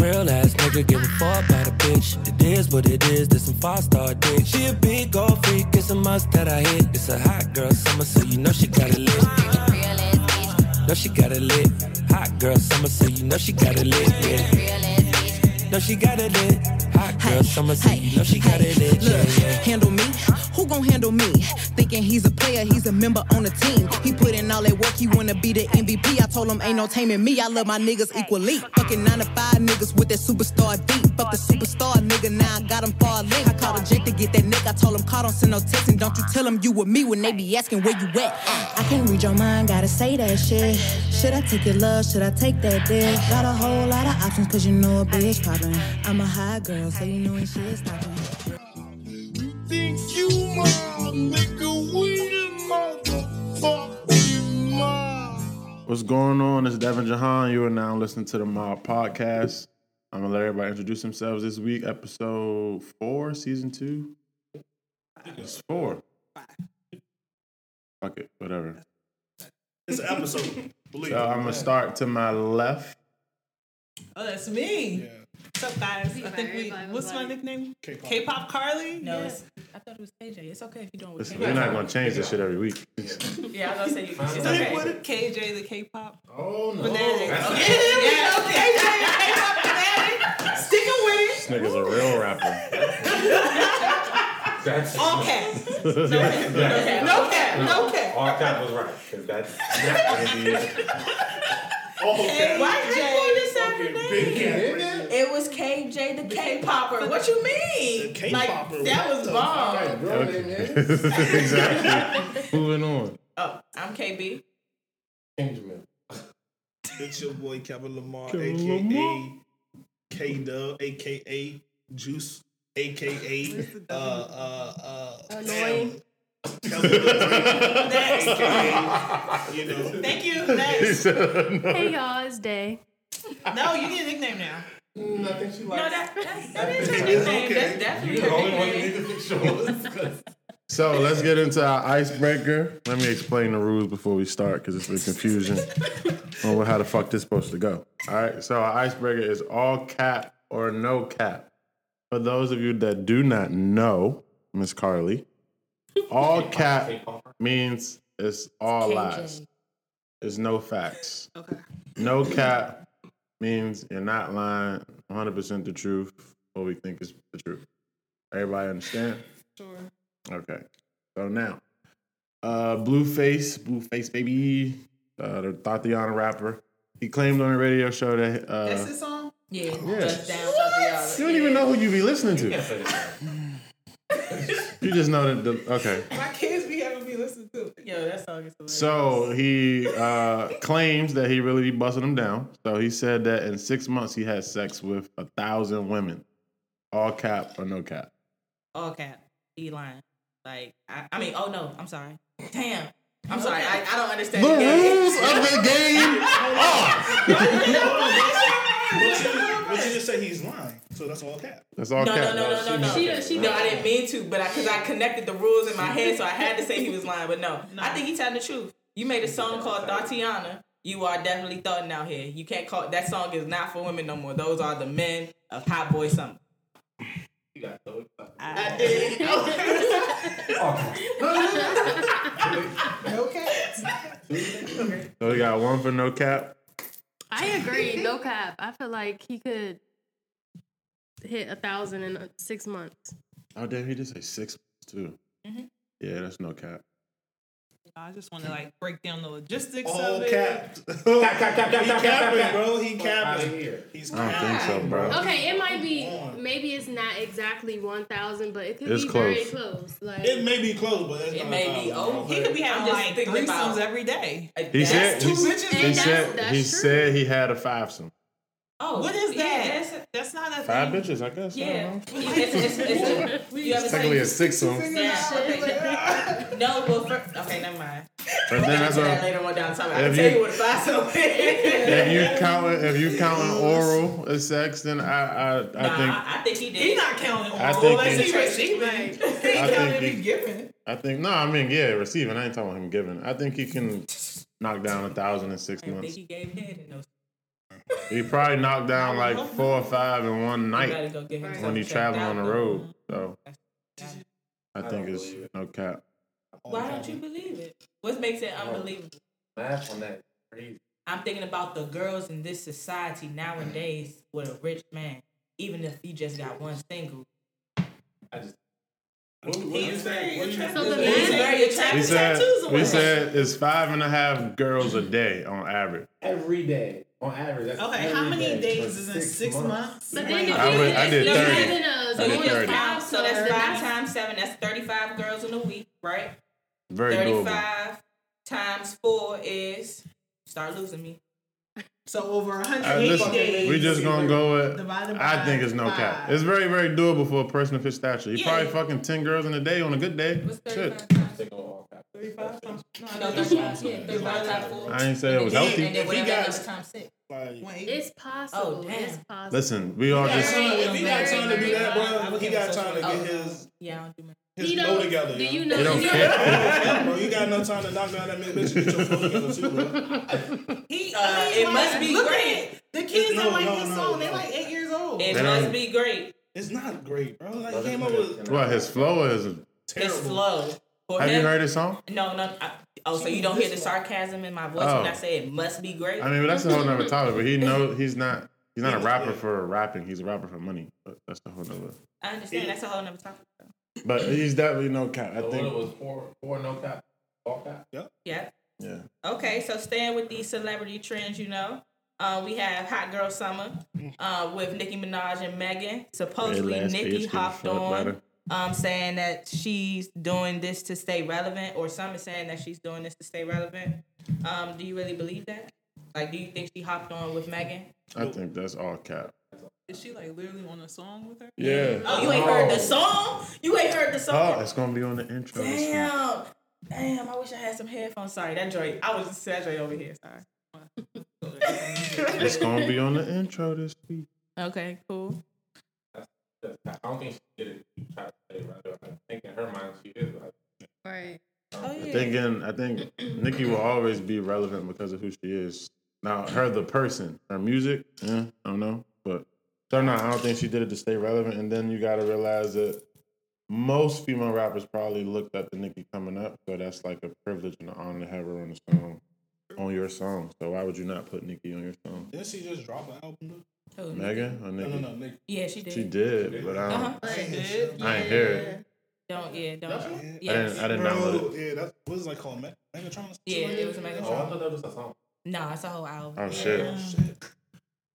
Real ass nigga give a fuck about a bitch. It is what it is, this some five star dick. She a big gold freak, it's a must that I hit. It's a hot girl summer, so you know she got it lit. Know she got it lit. Hot girl summer, so you know she got it lit. Yeah. Know she got it lit. Hot girl summer, so you know she got it. Yeah, Look, yeah. handle me? Who gon' handle me? Thinking he's a player, he's a member on the team. He put in all that work, he wanna be the MVP. I told him ain't no taming me. I love my niggas equally. Fucking nine to five niggas with that superstar deep. Fuck the superstar nigga, now I got him far link. I called a Jake to get that nigga. I told him call, don't send no text, and don't you tell him you with me when they be asking where you at. I can't read your mind, gotta say that shit. Should I take your love? Should I take that dick? Got a whole lot of options, cause you know a bitch poppin'. I'm a high girl, so you know when shit's stoppin'. think you my nigga, we motherfucking mob. What's going on? It's Devin Jahan. You are now listening to the Mob Podcast. I'm gonna let everybody introduce themselves this week. Episode four, season two. It's four. Fuck it, whatever. It's an episode. Believe So. I'm gonna start to my left. Oh, that's me. Yeah. What's up, guys? I think we. What's my nickname? K-pop. K-pop Carly. No, it's, I thought it was KJ. It's okay if you don't. Listen, we're not gonna change this shit every week. Yeah, I was gonna say you. It's okay. with. KJ the K-pop Oh no. fanatic. Yeah, yeah, KJ the K-pop fanatic. Sticking with it. This nigga's a real rapper. That's. All caps. No cap. No cap. No cap. all that was right because that's not gonna be it. Oh, okay. Why Jay? Okay, big cat. It was KJ the K-popper. What you mean? Like K-popper, that was the bomb. exactly. Moving on. Oh, I'm KB. Benjamin. It's your boy Kevin Lamar, Kevin aka Lamar. K Dub, aka Juice, aka uh uh uh Annoying. Kevin Lamar, you know. Thank you. Next. Hey y'all, it's Day. No, you need a nickname now. Mm, I think she No, likes. that, that, that is her nickname. okay. That's definitely You're the her only one who nickname. need to fix So let's get into our icebreaker. Let me explain the rules before we start because it's a confusion on how the fuck this supposed to go. All right, so our icebreaker is all cap or no cap. For those of you that do not know, Miss Carly, all cap means it's all lies. There's no facts. Okay. No cap means you're not lying 100% the truth, what we think is the truth. Everybody understand? Sure. Okay. So now, uh, Blueface, Blueface baby, uh, the Thotiana rapper. He claimed on a radio show that That's uh, his song. Yeah, Yeah. just down Thotiana. you don't even know who you be listening You to. Can't say that. You just know that. The, okay. My kids be having me listen to. Yo, that song is hilarious. So he uh, claims that he really be busting them down. So he said that in six months he had sex with a thousand women, all cap or no cap. all cap. He lying. Like, I, I mean, oh no, I'm sorry. Damn. I'm sorry. I, I don't understand. The the rules of the game are. But you, just say he's lying, so that's all cap. That's all No, cap. no, no, no, no, no. She does- she no, I didn't mean to, but I because I connected the rules in my head, so I had to say he was lying. But no, I think he's telling the truth. You made a song called Thotiana. You are definitely thoughting out here. You can't call that song is not for women no more. Those are the men of Hot Boy Summer. You got so excited. I did. No cap. So we got one for no cap. I agree, no cap. I feel like he could hit a thousand in uh, six months. Oh damn, he just say six too. Mm-hmm. Yeah, that's no cap. I just want to like break down the logistics All of it. cap. Cap, cap, cap, cap, He cap, cap, capping, cap. bro. He Fuck outta capping. here. He's I don't think so, bro. Okay, it might be maybe it's not exactly one thousand, but it could It's be very close. close. Like It may be close, but it's It not may be. thousand, Oh, bro. He could be having I'm just like thinking threesomes about- every day. He said two he, bitches he And said that's- that's he true. said he had a fivesome. Oh, What is yeah, that? that's- That's not a Five thing. bitches, I guess. I Yeah, don't know. it's, it's, it's, a, you ever Technically a seen? sixsome. Yeah. no, well, first, okay, never mind. But then that's I'll what later on down the time. I If tell you- you what five so if you count if you counting oral as sex, then I I, I Nah, think I, I think he did. He's not counting I all. think Let's he- receiving. He counting if he- he's giving. I think no, I mean yeah, receiving. I ain't talking about him giving. I think he can knock down a thousand in six I think months. he gave head in those. He probably knocked down like four or five in one night go when he traveling on the road. So I think it's no cap. Why don't you believe it? What makes it unbelievable? Math on that crazy. I'm thinking about the girls in this society nowadays with a rich man, even if he just got one single. I just. What, what you say? What you So the He's man, very We attractive. said tattoos we said it's five and a half girls a day on average. Every day, on average. That's Okay, how many days is in six months? but then if I you would- I did if you're 30. having a I So did you just 30. count. So that's then five times seven. That's thirty-five girls in a week, right? Very doable. Thirty-five times four is start losing me. So over 180 listen, days. we just gonna go with. I think it's no cap. It's very, very doable for a person of his stature. You Yeah. probably fucking ten girls in a day on a good day. What's Shit, thirty-five times? Take all cap. 35 times. No, No, I know thirty-five. Yeah, thirty-five times four. I didn't say it was And healthy. then whatever got- number times six. Like, it's possible. Oh, damn. It's possible. Listen, we all if just. he got time to do that, bro, would he got time to Oh, get his yeah, I don't do my. his He flow don't- together. do you know? He don't care. Bro, you got enough time to knock down that bitch and get your flow together too, bro. He, Uh, I mean, it like, must be look great. The kids No, don't like no, this no, song. no. They're like eight years old. It They must don't- be great. It's not great, bro. Like, Well, came up with can- What his flow is? It's terrible. slow. For Have him, you heard his song? No, no. I, oh, so you don't hear the sarcasm in my voice Oh. when I say it must be great? I mean, that's a whole nother topic. But he know he's not. He's not a rapper yeah. for rapping. He's a rapper for money. But that's the whole nother. I understand. That's a whole nother topic. But he's definitely no cap. I So what it think. was four, four no cap, all cap. Yep. Yeah. Yeah. Okay, so staying with these celebrity trends, you know, uh, we have Hot Girl Summer uh, with Nicki Minaj and Megan. Supposedly, Red Nicki hopped on, better. Um, saying that she's doing this to stay relevant, or some is saying that she's doing this to stay relevant. Um, do you really believe that? Like, do you think she hopped on with Megan? I think that's all cap. Is she like literally on a song with her? Yeah. Oh, you ain't heard the song? You ain't heard the song? Oh, it's gonna be on the intro. Damn. Damn, I wish I had some headphones. Sorry, that joy. I was just that joy over here. Sorry. It's gonna be on the intro this week. Okay, cool. That's cap. I don't think she did it. to try to stay right. I think in her mind she is right. Right. Oh yeah. Thinking, I think Nicki will always be relevant because of who she is. Now, her the person, her music, yeah, I don't know, but so no, I don't think she did it to stay relevant. And then you got to realize that most female rappers probably looked at the Nicki coming up, so that's like a privilege and an honor to have her on the song, on your song. So why would you not put Nicki on your song? Didn't she just drop an album? Though? Oh, Megan or No, Nicki? no, no, Nick. Yeah, she did. She did, but I don't. Uh-huh. I ain't did. I ain't hear it. Don't yeah, don't. Yeah. I didn't. I didn't download it. yeah, that's what is it like called Me- Megatron. Yeah, it was a Oh, I thought that was a song. No, it's a whole album. Oh shit! Shit.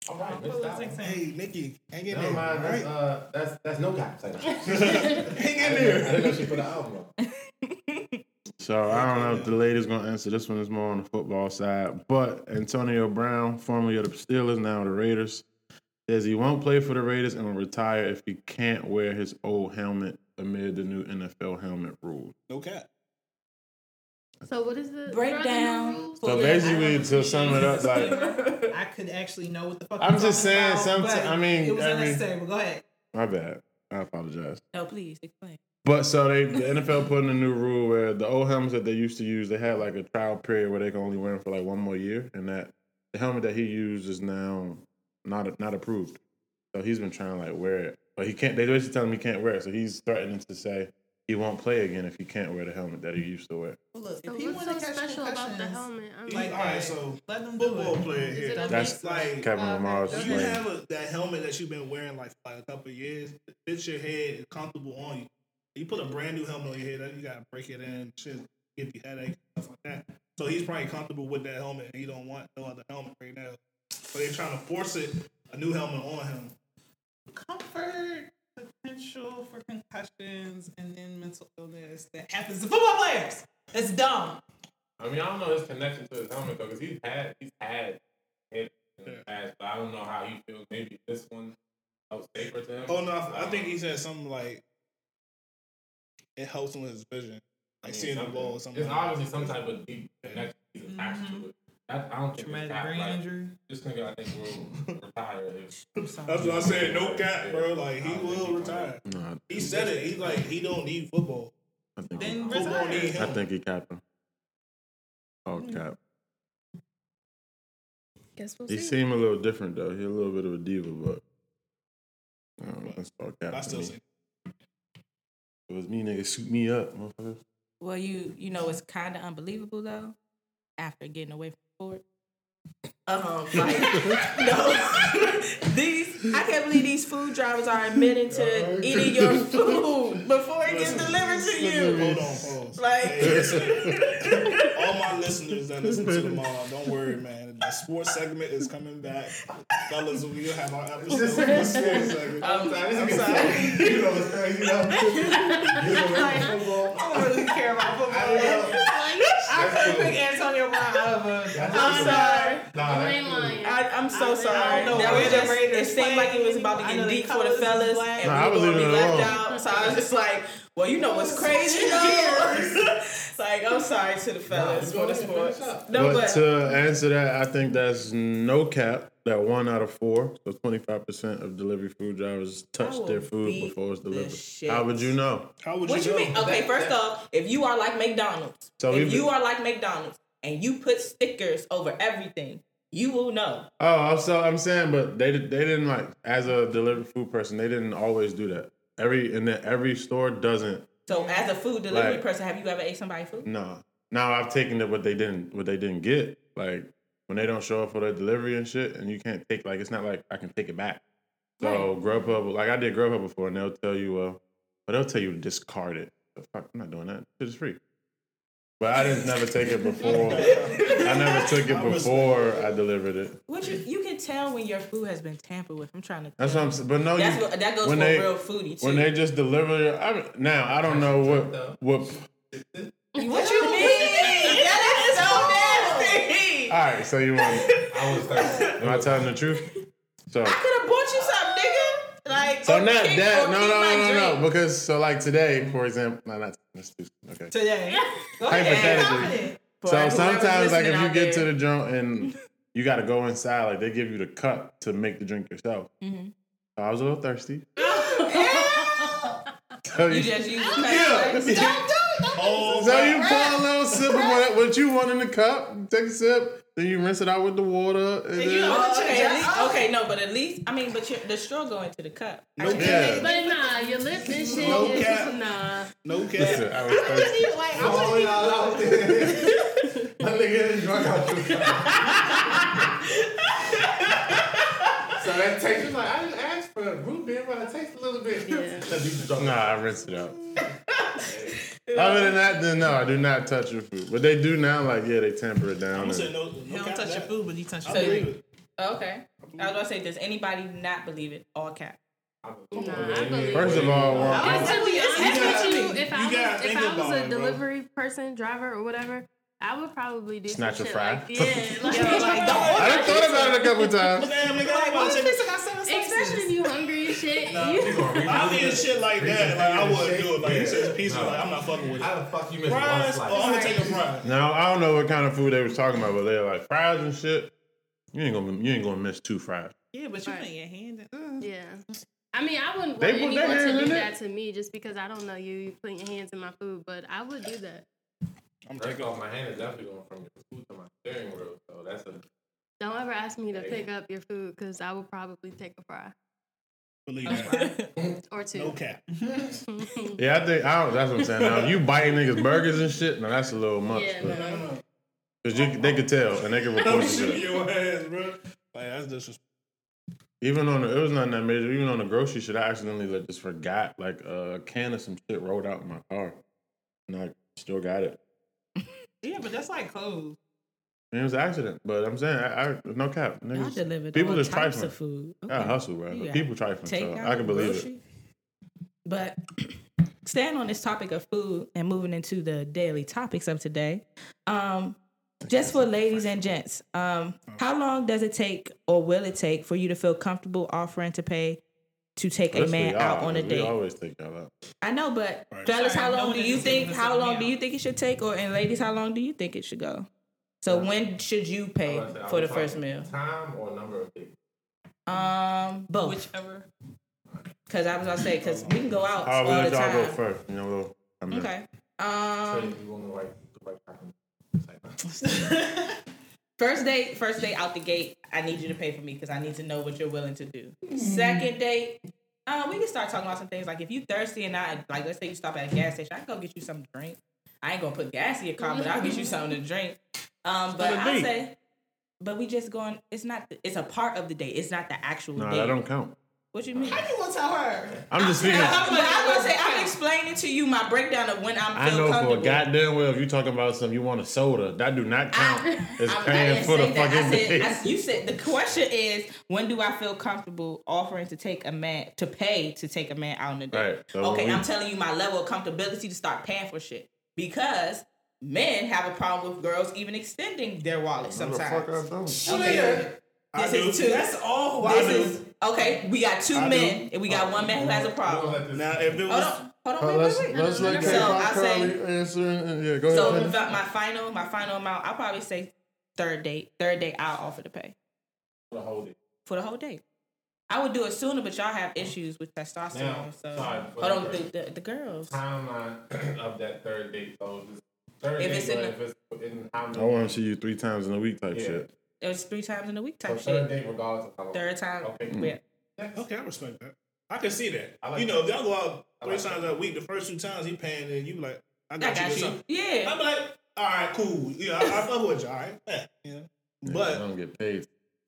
All right, missed. Hey, Nicki, hang in Never there. mind. That's Right? uh, that's that's no cap. Hang in I there. didn't know she put an album out. So I don't know if the lady's gonna answer. This one is more on the football side. But Antonio Brown, formerly of the Steelers, now the Raiders, says he won't play for the Raiders and will retire if he can't wear his old helmet amid the new NFL helmet rule. No cap. So what is the Breakdown. what are the rules? So basically, to sum it up, like I could actually know what the fuck. I'm just saying about, someti- but I mean, it was I mean- unnecessary. But go ahead. my bad. I apologize. No, please explain. But so they the NFL put in a new rule where the old helmets that they used to use, they had like a trial period where they can only wear them for like one more year, and that the helmet that he used is now not not approved. So he's been trying to like wear it, but he can't. They basically tell him he can't wear it, so he's threatening to say he won't play again if he can't wear the helmet that he mm-hmm. used to wear. Well, look, So if he what's want so to catch special about the helmet? I'm like all right, so let them do football it. player here. it That's mix? like Kevin Okay. Lamar's Go you have a, that helmet that you've been wearing like for like a couple of years, it fits your head, it's comfortable on you. You put a brand new helmet on your head, you gotta break it in, shit, get the headache, stuff like that. So he's probably comfortable with that helmet, and he don't want no other helmet right now. So they're trying to force it, a new helmet on him. comfort, potential for concussions, and then mental illness that happens to football players. It's dumb. I mean, I don't know his connection to his helmet though, because he's had he's had it in the past, but I don't know how he feels. Maybe this one was safer to him. Oh no, I I think he said something like it helps him with his vision, I like mean, seeing the something- ball or something. It's like that. obviously some type of deep connection he's attached Mhm. to it. That, I don't think Traumatic it's brain like, injury. This nigga, I think, will retire. That's what I said. No cap, bro. Like he I don't think will he retire. No, He said it. He's like he don't need football. I think Then he, Football need retire. I think he capped oh, him. All cap. Guess we'll He see. seemed a little different though. He a little bit of a diva, but I don't know. That's all cap. I still me. say it was me, nigga, suit me up, motherfucker. Well, you you know it's kind of unbelievable though. After getting away from sport, um, like no, these I can't believe these food drivers are admitting to eating your food before it gets delivered to you. Hold on, pause. Like- all my listeners that listen to them all, don't worry, man. The sports segment is coming back, fellas. We'll have our episode. the sports segment. I'm, sorry, I'm sorry. you know what's crazy though? You know what's football? I don't really care about football. I couldn't pick Antonio Brown out of a. I'm sorry. Nah, You ain't that's lying. I, I'm so I sorry. don't know That was just, it seemed like it was about to get deep for the fellas, black. and Nah, I we were gonna be left alone. out. So I was just like, well, you know what's crazy though? like, I'm sorry to the fellas for the sports. No, but but to answer that, I think that's no cap. That one out of four, so twenty five percent of delivery food drivers touch their food before it's delivered. How would you know? How would you what you, you know? mean? Okay, first off, if you are like McDonald's, So if we- you are like McDonald's and you put stickers over everything, you will know. Oh, I'm so I'm saying, but they did- they didn't like as a delivery food person, they didn't always do that. Every and then every store doesn't. So, as a food delivery Like- person, have you ever ate somebody's food? No. Now I've taken it what they didn't what they didn't get. Like when they don't show up for their delivery and shit, and you can't take like it's not like I can take it back. So Grubhub, like I did Grubhub before, and they'll tell you, uh, but they'll tell you to discard it. The fuck, I'm not doing that. Shit is free. But I didn't never take it before. I never took it before I delivered it. What you you can tell when your food has been tampered with. I'm trying to. That's what I'm saying. But no, That's you, go, that goes when for they- a real foodie too. when they just deliver it, I mean, now I don't know what what. what you mean? that is so nasty. All right, so you want? I was thirsty. Am I telling the truth? So. I could have bought you something, nigga. Like So or not kick- that. No, no, no, no, drink. no. Because so like today, for example, no, not that's too okay. Today. Go ahead. Hypothetically. Confident. So sometimes, like if you out get to the joint and you got to go inside, like they give you the cup to make the drink yourself. Mm-hmm. So I was a little thirsty. so you you, just use the cup. Oh, so you pour a little sip of what, what you want in the cup, take a sip, then you rinse it out with the water, and you then know- Okay, least, okay, oh. no, but at least I mean, but the straw go into the cup. No cap. yeah. But nah, your lip and shit No is cap. nah. No Listen, cap. I was thirsty. Like, I wouldn't even. My nigga is drunk out your So that tastes like I didn't ask for root beer, but it tastes a little bit. Yeah. Nah, I rinsed it out. Other than that, then no, I do not touch your food. But they do now, like yeah, they temper it down. I'm gonna and- say no. no You don't cap touch your food, but you touch your food. believe it. Oh, okay. I was gonna say, does anybody not believe it? All cap. Nah, I believe First of all, well, And to be it's honest you, if I You gotta was, if I was a delivery person, driver, or whatever, I would probably do Snatch a fry? like yeah, like, Yo, like, don't I done thought about it a couple times. Damn, nigga, Like, I'm what about if to it's take. got seven especially if you hungry and shit. Nah, you, I eat shit like that. Like I wouldn't do it. Like you said, pizza. No. Like I'm not fucking with it. How the fuck you miss Fries. slice? Oh, I'm gonna take a fry. Now I don't know what kind of food they was talking about, but they're like fries and shit. You ain't gonna you ain't gonna miss two fries. Yeah, but you Right. put your hand in. Uh. yeah. I mean, I wouldn't They want put their anyone to in do it? that to me just because I don't know you. You putting your hands in my food, but I would do that. I'm First taking. off, my hand is definitely going from your food to my steering wheel, so that's a Don't ever ask me to pick up your food because I will probably take a fry Believe that. or two. No cap. Yeah, I think I don't, that's what I'm saying. Now you biting niggas burgers and shit, now that's a little much. Yeah, but- no. Cause you, they could tell and they could report I'm shooting your ass, bro. Like that's disrespectful. Even on the, it was nothing that major. Even on the grocery shit, I accidentally like just forgot like a can of some shit rolled out in my car, and I still got it. Yeah, but that's like clothes. And it was an accident, but I'm saying I, I no cap. Y'all Niggas, delivered people all just types trifling. of food. I hustle, bro. You got People trifling, so I can believe it. But staying on this topic of food and moving into the daily topics of today, um, just for ladies and gents, um, how long does it take or will it take for you to feel comfortable offering to pay to take a man out on a 'cause we date? always take y'all out. I know, but Right. fellas, Sorry, how long do you think? How long do you think it should take? Or and ladies, how long do you think it should go? So when should you pay I for the first meal? Time or number of days? Um, both. Whichever. Because I was gonna say, because we can go out However, all let the y'all go first. You know, we'll, I mean, Okay. So Um, you want the right, the right time. First date, first date out the gate. I need you to pay for me because I need to know what you're willing to do. Second date, uh, we can start talking about some things like if you thirsty and I like, let's say you stop at a gas station, I can go get you some drink. I ain't gonna put gas in your car, but I'll get you something to drink. Um, but On a I date. say, but we just going. It's not. It's a part of the date. It's not the actual No, date. that don't count. What you mean? How you gonna tell her? I'm just speaking. But I'm gonna say I'm explaining to you my breakdown of when I'm I feel know for a comfortable. goddamn well if you're talking about something you want a soda, that do not count as I- I paying didn't for the say that. fucking I said, date. I- you said the question is when do I feel comfortable offering to take a man to pay to take a man out on a date? Right, so okay, we- I'm telling you my level of comfortability to start paying for shit because men have a problem with girls even extending their wallet sometimes. Okay. I This do. is two. That's all who I This do. is okay. We got two I do. men and we got oh. one man who has a problem. Now, if it was. Hold on, hold on, Oh, wait, let's wait, wait. let's let So, K-pop I say- Carly answer. And, yeah, go So ahead. my my final, my final amount, I'll probably say third date. Third date, I'll offer to pay For the whole day. for the whole date. I would do it sooner, but y'all have issues with testosterone. Now, so sorry, hold on, the, the, the girls. Timeline of that third date. So third If date, it's in but the- if it's in how many? I want to see you three times in a week type Yeah. shit. It was three times in a week So type third shit. date, regardless of how long. Third time, Okay. Mm-hmm. yeah. okay, I respect that. I can see that. Like you know, if y'all go out three like times that. a week, the first two times he paying, and you be like, I I got, you. you. Yeah. I'm like, all right, cool. Yeah, I, I fuck with you. All right, yeah, yeah. I But don't get paid.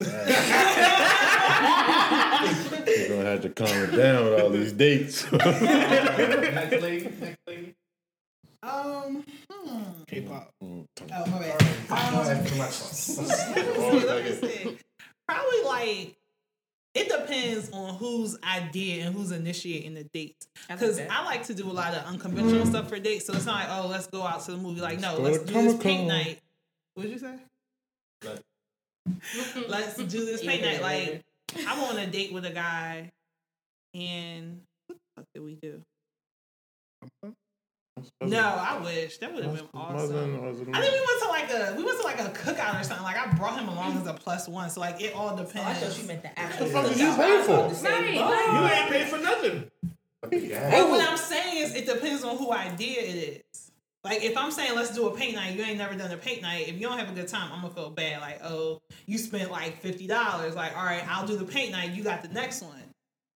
You're gonna have to calm it down with all these dates. next lady. Next lady. Um, hmm. K-pop. Oh, my bad. Um, that's too much. let me see. Probably like it depends on whose idea and who's initiating the date. Because that. I like to do a lot of unconventional stuff for dates. So it's not like, oh, let's go out to the movie. Like, no, Let's let's go do to this paint night. What'd you say? Let's do this paint night. Like, I'm on a date with a guy, and what the fuck did we do? No, I wish that would have been awesome. I think we went to like a we went to like a cookout or something. Like I brought him along as a plus one, so like it all Oh, I depends. thought you meant the actual. fuck did cookout. you I pay for? about Right, both. You ain't paid for nothing. But what I'm saying is, it depends on who idea it is. Like if I'm saying let's do a paint night, you ain't never done a paint night. If you don't have a good time, I'm gonna feel bad. Like oh, you spent like fifty dollars. Like all right, I'll do the paint night. You got the next one.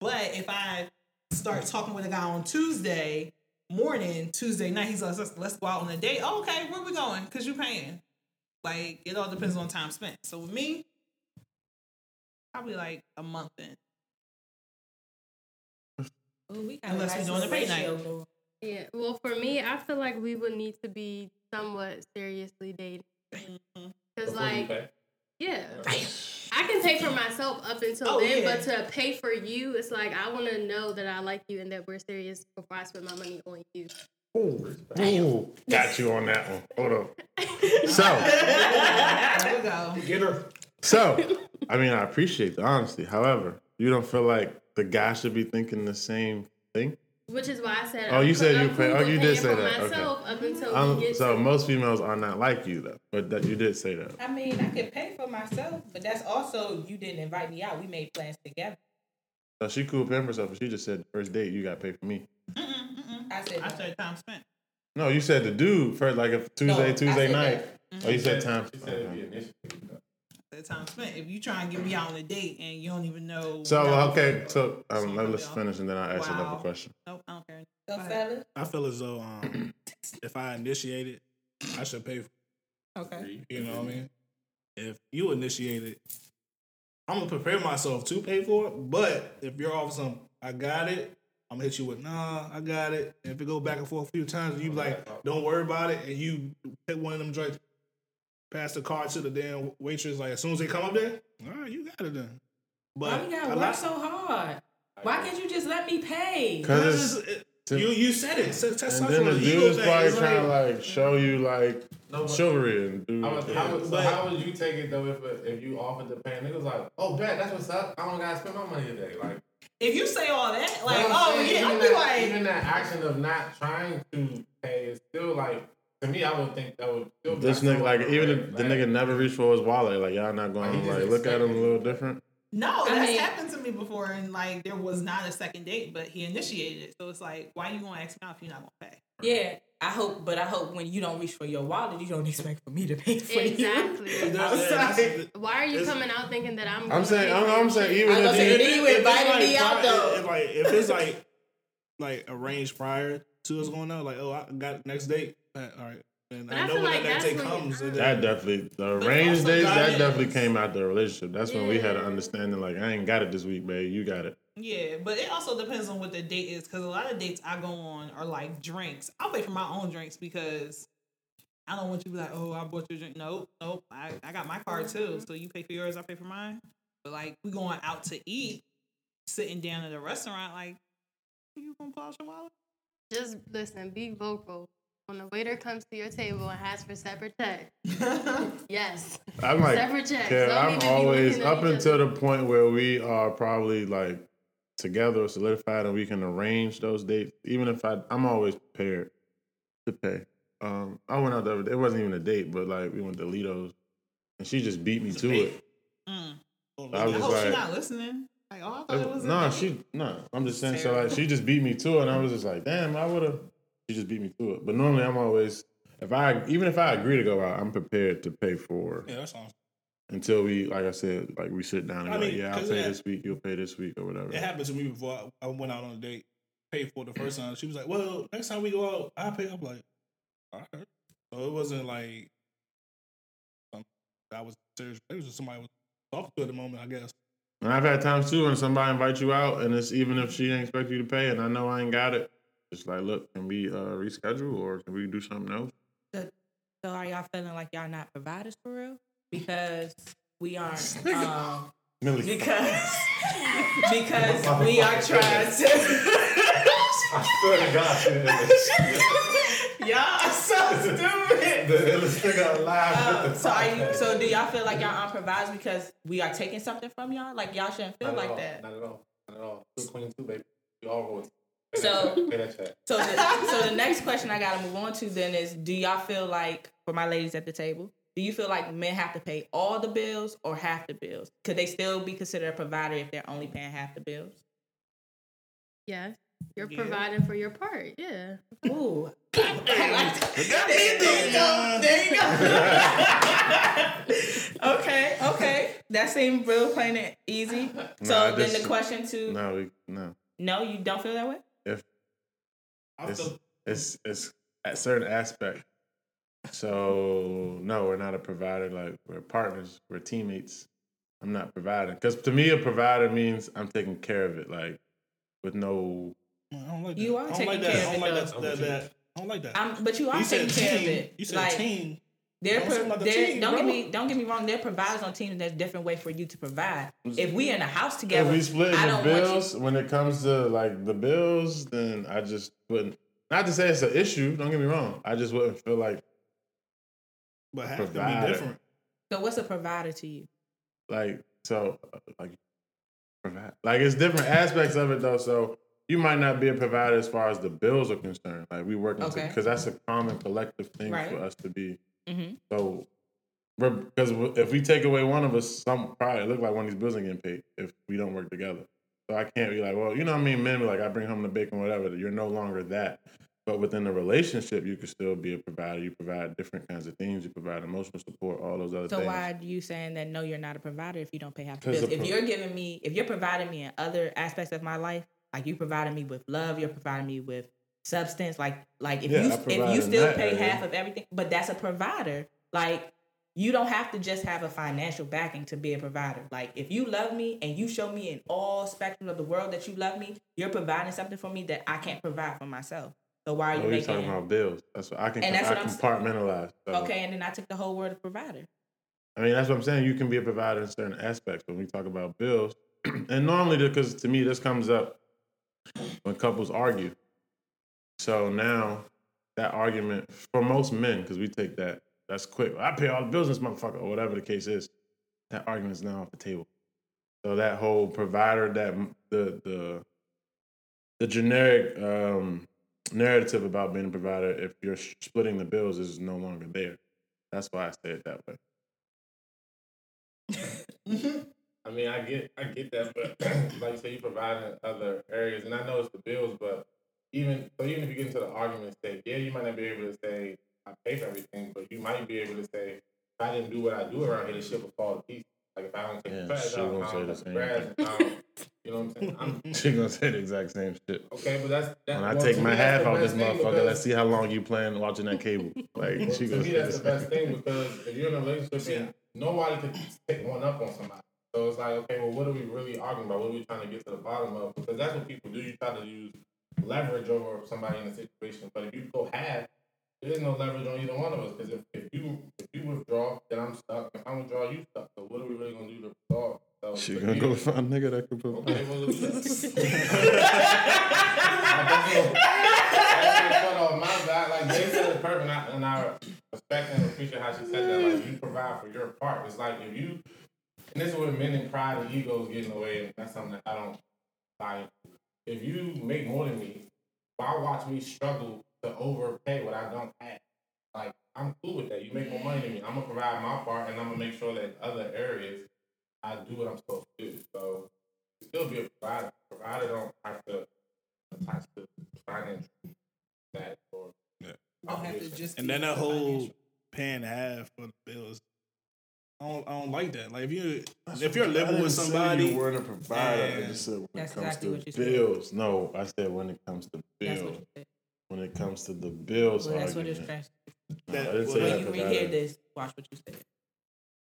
But if I start talking with a guy on Tuesday morning, Tuesday night, he's like let's, let's go out on a date. Oh, okay, where we going? Cause you're paying. Like it all depends on time spent. So with me, probably like a month in. Ooh, we Unless we nice doing the paint ratio night. Yeah. Well, for me, I feel like we would need to be somewhat seriously dating. Mm-hmm. Because, like, pay. Yeah. I can pay for myself up until Oh, then, yeah. but to pay for you, it's like I want to know that I like you and that we're serious before I spend my money on you. Ooh, ooh, got you on that one. Hold up. So, There we go. Get her. so I mean, I appreciate the honesty. However, you don't feel like the guy should be thinking the same thing. Which is why I said. Oh, I'm you said you I'm pay- oh, you did say that. Okay. Up until we get so to- most females are not like you though, but that you did say that. I mean, I could pay for myself, but that's also you didn't invite me out. We made plans together. So she cool paying for herself, but she just said first date you got to pay for me. I said, I said time spent. No, you said the dude first, like if Tuesday, No, Tuesday said night. that. Oh, you said time. She said it'd be initiated. That time spent. If you try and get me out on a date and you don't even know. So okay, so um, So let, let's finish and then I'll ask you another question. Nope, I don't care. So, Go ahead. fellas, I feel as though um, if I initiate it, I should pay for it. Okay. You know what I mean? If you initiate it, I'm gonna prepare myself to pay for it. But if you're off some, I got it. I'm gonna hit you with, nah, I got it. And if it go back and forth a few times, and you be like, don't worry about it, and you pick one of them joints, pass the card to the damn waitress. Like as soon as they come up there, all right, you got it then. But why we gotta I work like- so hard? Why can't you just let me pay? Because Because it's- it- you you said it. So that's and such then a the ego dude's thing. probably It's trying to like show you like No, but- chivalry and do. How would, how, so But- how would you take it though if if you offered to pay? Niggas like, oh, bet that's what's up. I don't gotta spend my money today. Like, If you say all that, like, oh saying, yeah, I'll even be that, like, even that action of not trying to pay is still like to me. I would think that would still This nigga, like somewhat even red if the flag. nigga never reached for his wallet, like y'all not going to like look at him a little different. No, I that's mean- happened to me before, and like there was not a second date, but he initiated it. So it's like, why you gonna ask me out if you're not gonna pay? Yeah, I hope, but I hope when you don't reach for your wallet, you don't expect for me to pay for Exactly. you. That's- Outside. Why are you It's- coming out thinking that I'm? I'm saying, I'm, I'm saying, even I was if gonna say, you, then you If it's invited like me out pri- though. If, like if it's like like arranged prior to us going out, like oh I got next date, all right. And But I I know when like that next that's date when- comes. and that definitely the arranged also days. That guidance. definitely came out the relationship. That's when we had an understanding. Like I ain't got it this week, babe. You got it. Yeah, but it also depends on what the date is because a lot of dates I go on are like drinks. I'll pay for my own drinks because I don't want you to be like, oh, I bought your drink. Nope, nope. I, I got my card too. Mm-hmm. So you pay for yours, I pay for mine. But like we going out to eat, sitting down at a restaurant, like you gonna pull out your wallet? Just listen. Be vocal. When the waiter comes to your table and asks for separate check, yes. I'm like, Separate checks. yeah, Don't I'm always up until the point where we are probably like together, solidified, and we can arrange those dates. Even if I, I'm always prepared to pay. Um, I went out the other day. It wasn't even a date, but like we went to Lido's, and she just beat me It's to date. it. Mm. Oh, I I, was hope like- she's not listening. Like, oh, I thought it was no, date. she no. I'm just saying. So like, she just beat me to it, and I was just like, damn, I would have. She just beat me to it. But normally, I'm always if I even if I agree to go out, I'm prepared to pay for Yeah, that's awesome. until we, like I said, like we sit down and I mean, like, yeah, I'll pay this week, you'll pay this week or whatever. It happened to me before I, I went out on a date, paid for it the first time. She was like, "Well, next time we go out, I pay." I'm like, "All right." So it wasn't like um, that was serious. It was just somebody was talking to at the moment, I guess. And I've had times too when somebody invites you out, and it's even if she didn't expect you to pay, and I know I ain't got it. It's like, look, can we uh, reschedule or can we do something else? So are y'all feeling like y'all not providers for real? Because we aren't. Um, because because we are trying to. I swear to God, she did y'all are so stupid. the illest nigga alive. Uh, so are you? So do y'all feel like y'all aren't providers because we are taking something from y'all? Like y'all shouldn't feel Not like all. that. Not at all. Not at all. Two queen, two baby. We all roll. So- pay that check. So the, so the next question I gotta move on to then is: Do y'all feel like, for my ladies at the table, do you feel like men have to pay all the bills or half the bills? Could they still be considered a provider if they're only paying half the bills? Yes. You're Yeah. providing for your part. Yeah. Ooh, I like that. There you go. There you go. okay, okay. That seemed real plain and easy. So Nah, then this- the question to No, we, no. no, you don't feel that way. I It's, feel, it's it's a certain aspect. So no, we're not a provider. Like we're partners. We're teammates. I'm not providing because to me, a provider means I'm taking care of it. Like with no. I don't like that. You are I don't taking like care that. of I don't it, like that, that, that. I don't like that. Um, but you are you taking care team. of it. You said like, team. They're, Don't pro- say they're team, don't get me don't get me wrong. They're providers on teams. And there's different way for you to provide. If we are in a house together, If we split the don't you. bills when it comes to like the bills, then I just wouldn't. Not to say it's an issue. Don't get me wrong. I just wouldn't feel like But half to be different. So what's a provider to you? like so uh, like provide like it's different aspects of it though so you might not be a provider as far as the bills are concerned like we working Okay. because that's a common collective thing Right. for us to be Mm-hmm. so because if we take away one of us some probably look like one of these bills ain't getting paid if we don't work together. So i can't be like well you know what i mean? Men be like i bring home the bacon whatever you're no longer that. But within the relationship you can still be a provider. You provide different kinds of things. You provide emotional support all those other So things. So why are you saying that no, you're not a provider if you don't pay half the bills? If pro- you're giving me, if you're providing me in other aspects of my life, like you providing me with love, you're providing me with substance, like like if Yeah, you if you still pay area. half of everything, but that's a provider. Like you don't have to just have a financial backing to be a provider. Like if you love me and you show me in all spectrum of the world that you love me, you're providing something for me that I can't provide for myself. So why are oh, you Oh, making? talking about bills. That's what I can. And that's I what compartmentalize. So, Okay, and then I took the whole word of provider. I mean, that's what I'm saying. You can be a provider in certain aspects when we talk about bills, and normally, because to me, this comes up when couples argue. So now, that argument for most men, because we take that that's quick. I pay all the bills, this motherfucker, or whatever the case is. That argument is now off the table. So that whole provider, that the the the generic um, narrative about being a provider, if you're splitting the bills, is no longer there. That's why I say it that way. I mean, I get, I get that, but like you say, you provide in other areas, and I know it's the bills, but even so, even if you get into the argument state, yeah, you might not be able to say I pay for everything, but you might be able to say if I didn't do what I do around here, the shit would fall to pieces. Like if I don't take Yeah, out, I say don't the the same grass, thing. You know what I'm saying? I'm, She gonna say the exact same shit. okay, but that's that, When I take my half out this motherfucker, let's see how long you plan watching that cable. Like Well, she to gonna me, say that's the best thing because if you're in a relationship and nobody can pick one up on somebody. So it's like, okay, well, what are we really arguing about? What are we trying to get to the bottom of? Because that's what people do. You try to use leverage over somebody in a situation. But if you go half, there's no leverage on either one of us. Because if, if you if you withdraw, then I'm stuck. If I withdraw, you stuck. So what are we really gonna do to resolve? So She for gonna go find a nigga that can provide. Okay, well, look at that. cut off my back. Like they said it perfect, and I, and I respect and appreciate how she said that. Like you provide for your part. It's like if you, and this is where men and pride and egos get in the way, and that's something that I don't buy into. If you make more than me, why watch me struggle to overpay what I don't have? Like I'm cool with that. You make more money than me. I'm gonna provide my part, and I'm gonna make sure that in other areas I do what I'm supposed to do. So still be a provider. Provider don't have to attach to finance that or Yeah. Don't have to just And then that the whole financial. paying half for the bills. I don't, I don't like that. Like if you That's if you're living with somebody, you weren't a provider. I just said when That's it comes exactly to what you said. bills. No, I said when it comes to bills. When it comes to the bills Well, that's what argument. it's No, I That- didn't say When you provider. rehear this, watch what you say.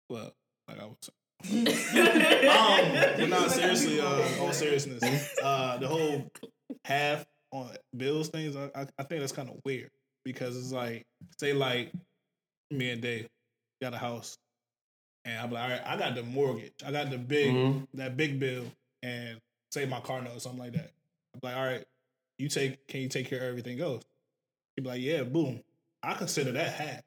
well, like I was um, but not seriously, uh, all seriousness, uh, the whole half on bills things, I, I, I think that's kind of weird because it's like, say, like me and Dave got a house, and I'm like, all right, I got the mortgage, I got the big, Mhm. that big bill, and say my car note or something like that. I'm like, all right, you take, can you take care of everything else? He'd be like, yeah, boom. I consider that half.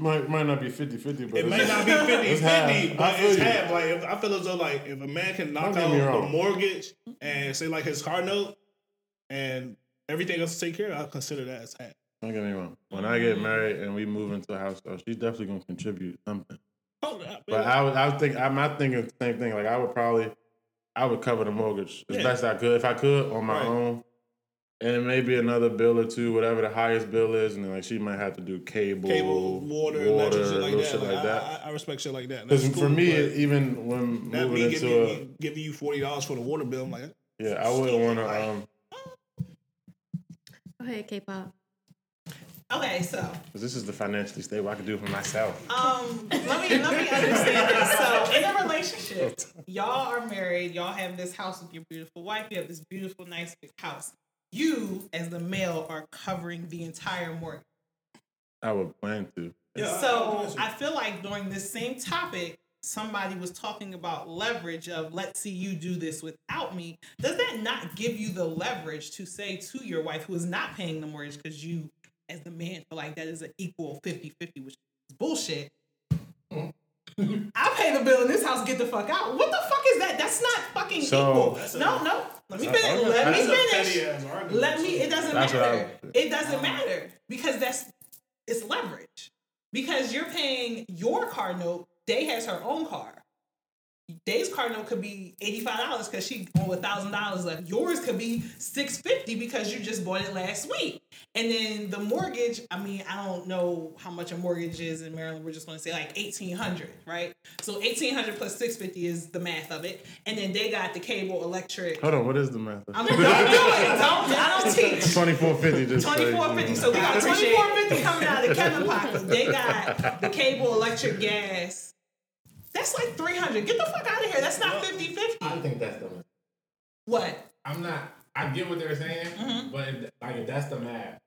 Might might not be 50-50, but It may not be 50 50, but it's you. half. Like, if, I feel as though, like, if a man can knock out the mortgage and say, like, his car note and everything else to take care of, I consider that as half. Don't get me wrong. When I get married and we move into a house, though, she's definitely gonna contribute something. Oh, yeah, But I would, I would think, I'm not thinking the same thing. Like I would probably, I would cover the mortgage as Yeah. best I could, if I could, on my Right. own. And maybe another bill or two, whatever the highest bill is, and then like she might have to do cable, cable, water, water, electric, shit like little that. shit Like, like I, that. I, I respect shit like that. Because That's for me, even when that moving me into giving, a, me giving you forty dollars for the water bill, I'm like, yeah, I wouldn't want to. Um, Go ahead, K-pop. Okay, so cause this is the financially stable I can do it for myself. um, let me let me understand this. So, in a relationship, y'all are married. Y'all have this house with your beautiful wife. You have this beautiful, nice big house. You, as the male, are covering the entire mortgage. I would plan to. so I feel like during this same topic, somebody was talking about leverage of let's see you do this without me. Does that not give you the leverage to say to your wife who is not paying the mortgage because you as the man feel like that is an equal 50-50, which is bullshit. I pay the bill in this house, get the fuck out. What the fuck is that? That's not fucking So- equal. No, no. Let me That's finish. Let me that's a finish. petty ass argument. Let me. It doesn't That's what I matter. It doesn't matter because that's it's leverage. Because you're paying your car note. Day has her own car. Day's car note could be eighty five dollars because she owe a thousand dollars left. Yours could be six fifty because you just bought it last week. And then the mortgage. I mean, I don't know how much a mortgage is in Maryland. We're just going to say like eighteen hundred, right? So eighteen hundred plus six fifty is the math of it. And then they got the cable, electric. Hold on, what is the math? I mean, don't do it. Don't. I don't teach. Twenty four fifty. Just so you Twenty four fifty. So we got appreciate twenty it. four fifty coming out of Kevin pocket. They got the cable, electric, gas. That's like three hundred. Get the fuck out of here. That's not 50-50. I think that's the. What? I'm not. I get what they're saying, Mm-hmm. but it- like if that's the math.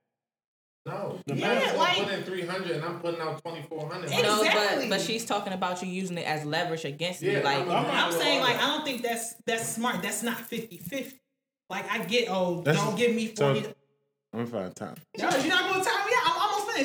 No, the Yeah, math is like- gonna put in three hundred, and I'm putting out twenty four hundred. No, Exactly. but but she's talking about you using it as leverage against Yeah, you. Like I'm- I'm saying like I don't think that's that's smart. That's not 50-50. Like I get oh That's- don't give me so- forty. I'm fine. Time. No, you're not gonna tell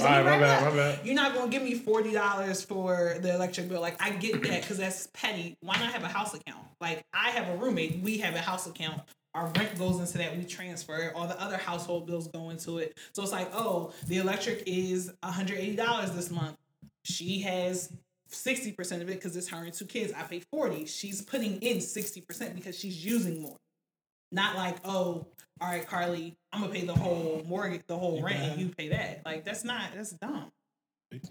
me. Yeah, I'm almost finished. All right, my bad, my bad. You're not gonna give me forty dollars for the electric bill. Like I get that because that's petty. Why not have a house account? Like I have a roommate. We have a house account. Our rent goes into that. We transfer it. All the other household bills go into it. So it's like, oh, the electric is $180 this month. She has sixty percent of it because it's her and two kids. I pay forty. She's putting in sixty percent because she's using more. Not like, oh, all right, Carly, I'm gonna pay the whole mortgage, the whole rent, and you pay that. Like that's not that's dumb.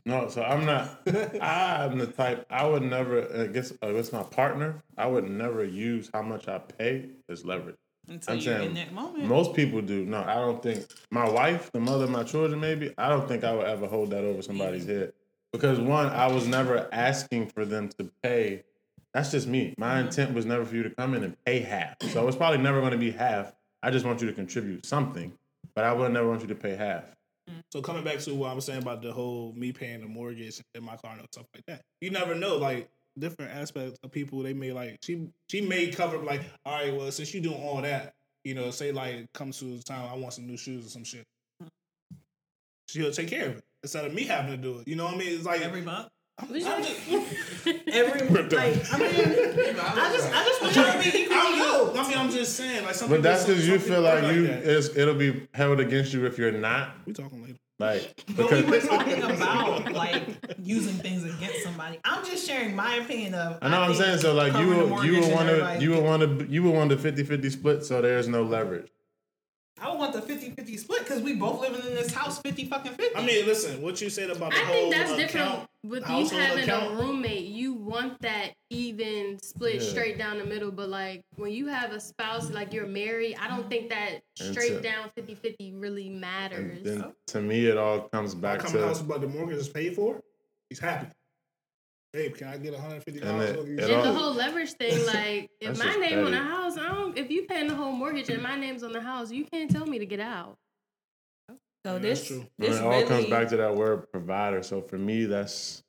No, so I'm not. I'm the type. I would never. I guess uh, it's my partner. I would never use how much I pay as leverage. Until I'm you're saying in that moment. Most people do. No, I don't think. My wife, the mother of my children, maybe. I don't think I would ever hold that over somebody's head because one, I was never asking for them to pay. That's just me. My intent was never for you to come in and pay half. So it's probably never going to be half. I just want you to contribute something, but I would never want you to pay half. Mm. So coming back to what I'm saying about the whole me paying the mortgage in my car and stuff like that, you never know. Like different aspects of people, they may like she she may cover like, all right, well since you doing all that, you know, say like it comes to the time I want some new shoes or some shit, mm. she'll take care of it instead of me having to do it. You know what I mean? It's like every month. I'm, I'm Every like, I mean, I just I just want you to be equal I don't know. I mean, I'm just saying, like some But people- that's some- because you some feel people like work you that. it's, it'll be held against you if you're not. We talking later. Like But we because were talking about like using things against somebody. I'm just sharing my opinion of. I know what I'm think saying. So like you the would you would and want to everybody you would want to you would want the 50-50 split so there's no leverage. I would want the 50-50 split because we both living in this house 50 fucking 50. I mean, listen, what you said about the I whole think that's account, different with you having account. a roommate. You want that even split Yeah. straight down the middle, but like when you have a spouse, like you're married, I don't think that straight to- down 50-50 really matters. Then to me it all comes I back come to the house, to but the mortgage is paid for. He's happy. Babe, can I get 150 And dollars? it- for you? it and the whole leverage thing, like if my just name on the house, I don't. If you paying the whole mortgage and my name's on the house, you can't tell me to get out. So Yeah, this that's true. this it all really comes back to that word provider. So for me that's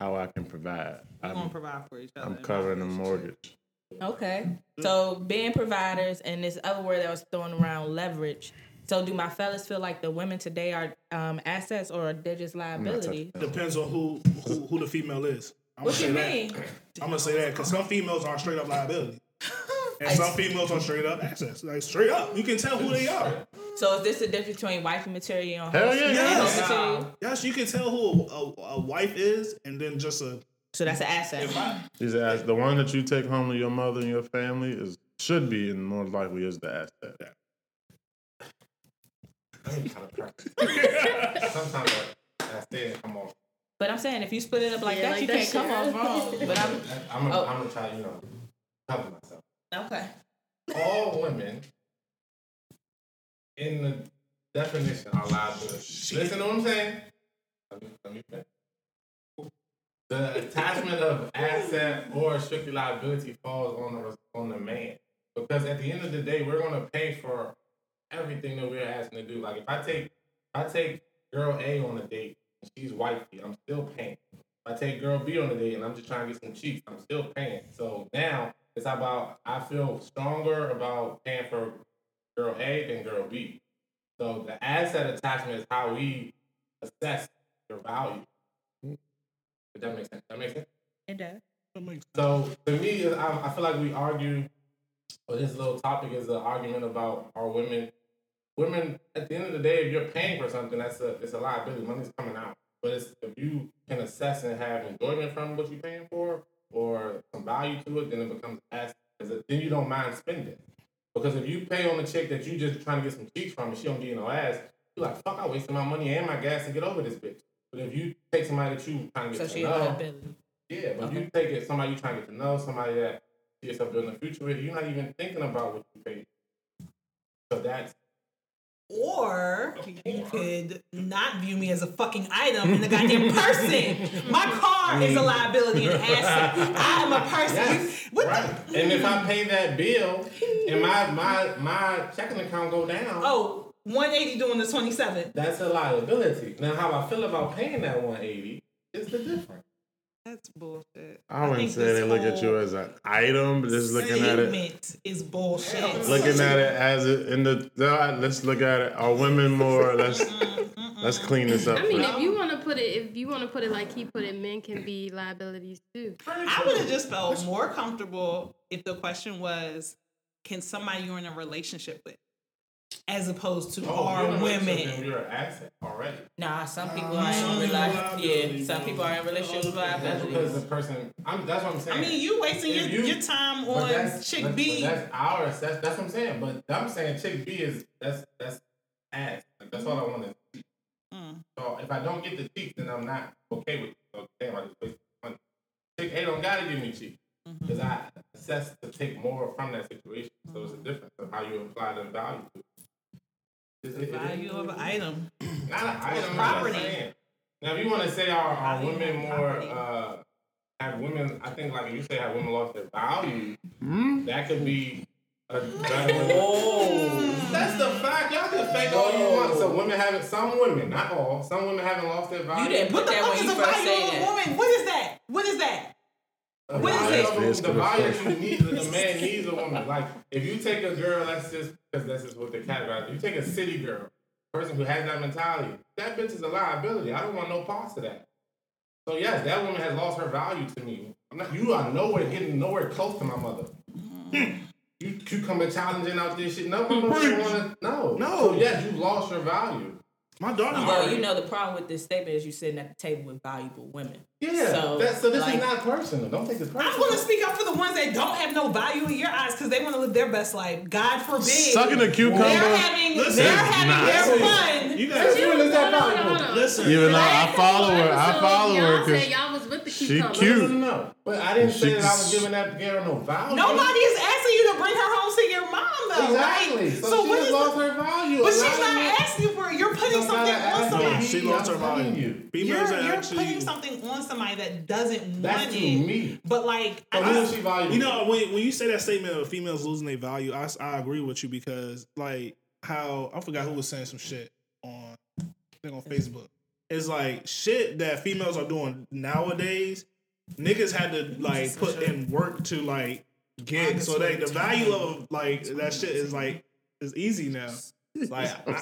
how I can provide. We're gonna I'm, provide for each other. I'm covering the mortgage. Okay. So being providers and this other word that was thrown around, leverage. So do my fellas feel like the women today are um, assets or they're just liability? Depends on who, who who the female is. I'm What you mean? that. I'm gonna say that because some females are straight up liability, and some females are straight up assets. Like straight up, you can tell who they are. So is this the difference between wifey material Hell yeah, and yeah. Yes. material? Yes, you can tell who a, a, a wife is, and then just a. So that's an asset. If I, These as the one that you take home to your mother and your family is should be and more likely is the asset. Sometimes I, I stay and come off. But I'm saying if you split it up like Yeah, that, like you that can't come off wrong. But I'm I'm gonna Oh. I'm gonna try, you know, cover myself. okay. All women in the definition are liability. Listen to what I'm saying. Let me, let me finish. The attachment of asset or strictly liability falls on the on the man because at the end of the day, we're gonna pay for everything that we're asking to do. Like if I take I take girl A on a date and she's wifey, I'm still paying. If I take girl B on a date and I'm just trying to get some cheeks, I'm still paying. So now it's about I feel stronger about paying for girl A than girl B. So the asset attachment is how we assess your value. If that makes sense. That makes sense. It does. So to me, I, I feel like we argue, or this little topic is an argument about are women. Women, at the end of the day, if you're paying for something, that's a it's a liability. Money's coming out. But it's, if you can assess and have enjoyment from what you're paying for, or some value to it, then it becomes asset. it- Then you don't mind spending. Because if you pay on a chick that you just trying to get some cheeks from and she don't give you no ass, you're like, fuck, I wasted my money and my gas to get over this bitch. But if you take somebody that you trying to get she to know, yeah, but Okay. you take it somebody you trying to get to know, somebody that yourself building the future with, you're not even thinking about what you paid. So that's Or you could not view me as a fucking item in the goddamn person. My car is a liability and asset. I am a person. yes, What right. the? And if I pay that bill and my my my checking account go down, Oh, 180 doing the 27. that's a liability. Now, how I feel about paying that 180 is the difference. That's bullshit. I wouldn't think say they look at you as an item, but just looking at it, Statement is bullshit. looking at it as it in the. Let's look at it. Are women more? Let's let's clean this up. I mean, first. if you want to put it, if you want to put it like he put it, men can be liabilities too. I would have just felt more comfortable if the question was, can somebody you're in a relationship with as opposed to Oh, our you're in women. then You're an asset already. Nah, some people Um, are in some relationship. Yeah, some people are in relationship with That's because liabilities. the person. I'm, that's what I'm saying. I mean, you wasting your, you- your time on that's- chick but- B. But that's ours. That's that's what I'm saying. But I'm saying chick B is that's that's ass. Like, that's all I want to see. Mm. So if I don't get the cheeks, then I'm not okay with it. So damn, I just wasted money. Chick A don't gotta give me cheeks Mm-hmm. because I assess to take more from that situation. So it's a difference of how you apply the value to it. It's- it- it- value of an item. not an item. property. Now, if you want to say are, are women more uh, have women? I think like if you say have women lost their value, that could be a better. Oh, That's the fact. Y'all can fake all you want. So women haven't. Some women, not all. Some women haven't lost their value. you didn't What put the that fuck when is you first value said of a that. woman? What is that? What is that? The What is it? of a- Yes, The good you need, the man needs a woman. Like if you take a girl, that's just because that's just what they categorize. You take a city girl, person who has that mentality. That bitch is a liability. I don't want no parts of that. So yes, that woman has lost her value to me. I'm not, you are nowhere getting nowhere close to my mother. Mm. You cucumber challenging out this shit. No, my mother wanna, no. No. So yes, you lost your value. My daughter. Well, you know the problem with this statement is you sitting at the table with valuable women. Yeah. So, that, so this like- is not personal. Don't take this personal. I'm gonna speak up for the ones that don't have no value in your eyes because they want to live their best life. God forbid. Sucking a cucumber. They're having, Listen, they're having nah. their fun. You But got you, When is that hold on, hold valuable? listen. Even though I follow her, I follow her because y'all was with the she cucumber. cute. No, no, no. But I didn't say that I was giving that girl no value. Nobody is asking you to bring her home to your mom though. Exactly. Right? So, So, she what just is lost the, her value. But she's not men- asking you for it. You're putting don't something gotta on somebody. me. She lost her value. you. You're, Females are you're actually. putting something on somebody that doesn't That's want to it. me. But like, So I, who is she valuable? You know, when, when you say that statement of females losing their value, I, I agree with you because like how I forgot who was saying some shit on I think on Facebook. It's like shit that females are doing nowadays. Niggas had to like put in work to like get so that the value of like that shit is like is easy now. Like I,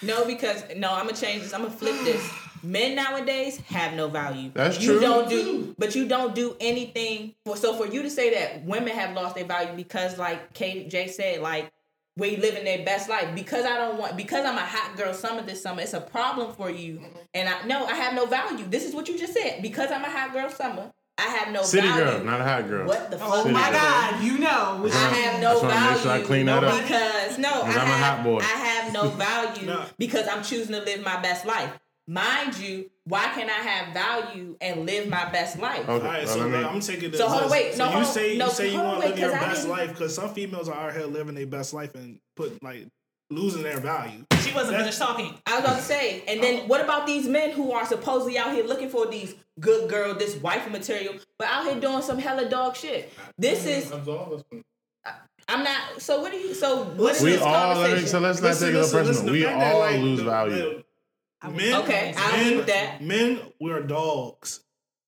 No, because no, I'm gonna change this. I'm gonna flip this. Men nowadays have no value. That's you true. don't do, but you don't do anything. For, so for you to say that women have lost their value because, like KJ said, like we live in their best life. Because I don't want, because I'm a hot girl summer this summer, it's a problem for you. Mm-hmm. And I no, I have no value. This is what you just said. Because I'm a hot girl summer, I have no City value. girl, not a hot girl. What the oh fuck? oh my girl. God, you know. I have no That's why I value. make sure I clean that up. Because no, I I'm a have, hot boy. I have no value No. because I'm choosing to live my best life. Mind you, why can I have value and live my best life? Okay, all right, well, so let me- I'm taking this. So hold on, wait, so no, you hold on, say no, you say you want to live your 'cause I best didn't- life because some females are out here living their best life and put like losing their value. She wasn't That's- finished talking. I was about to say, and then oh. what about these men who are supposedly out here looking for these good girl, this wife material, but out here doing some hella dog shit? This is Absolve us from- I'm not. So what do you? So what is We this all, let me, conversation? so let's not Listen, take it listen, personal. listen, the we fact that, all like, lose the- value. the- Men, Okay, I men, agree with that. Men, we're dogs.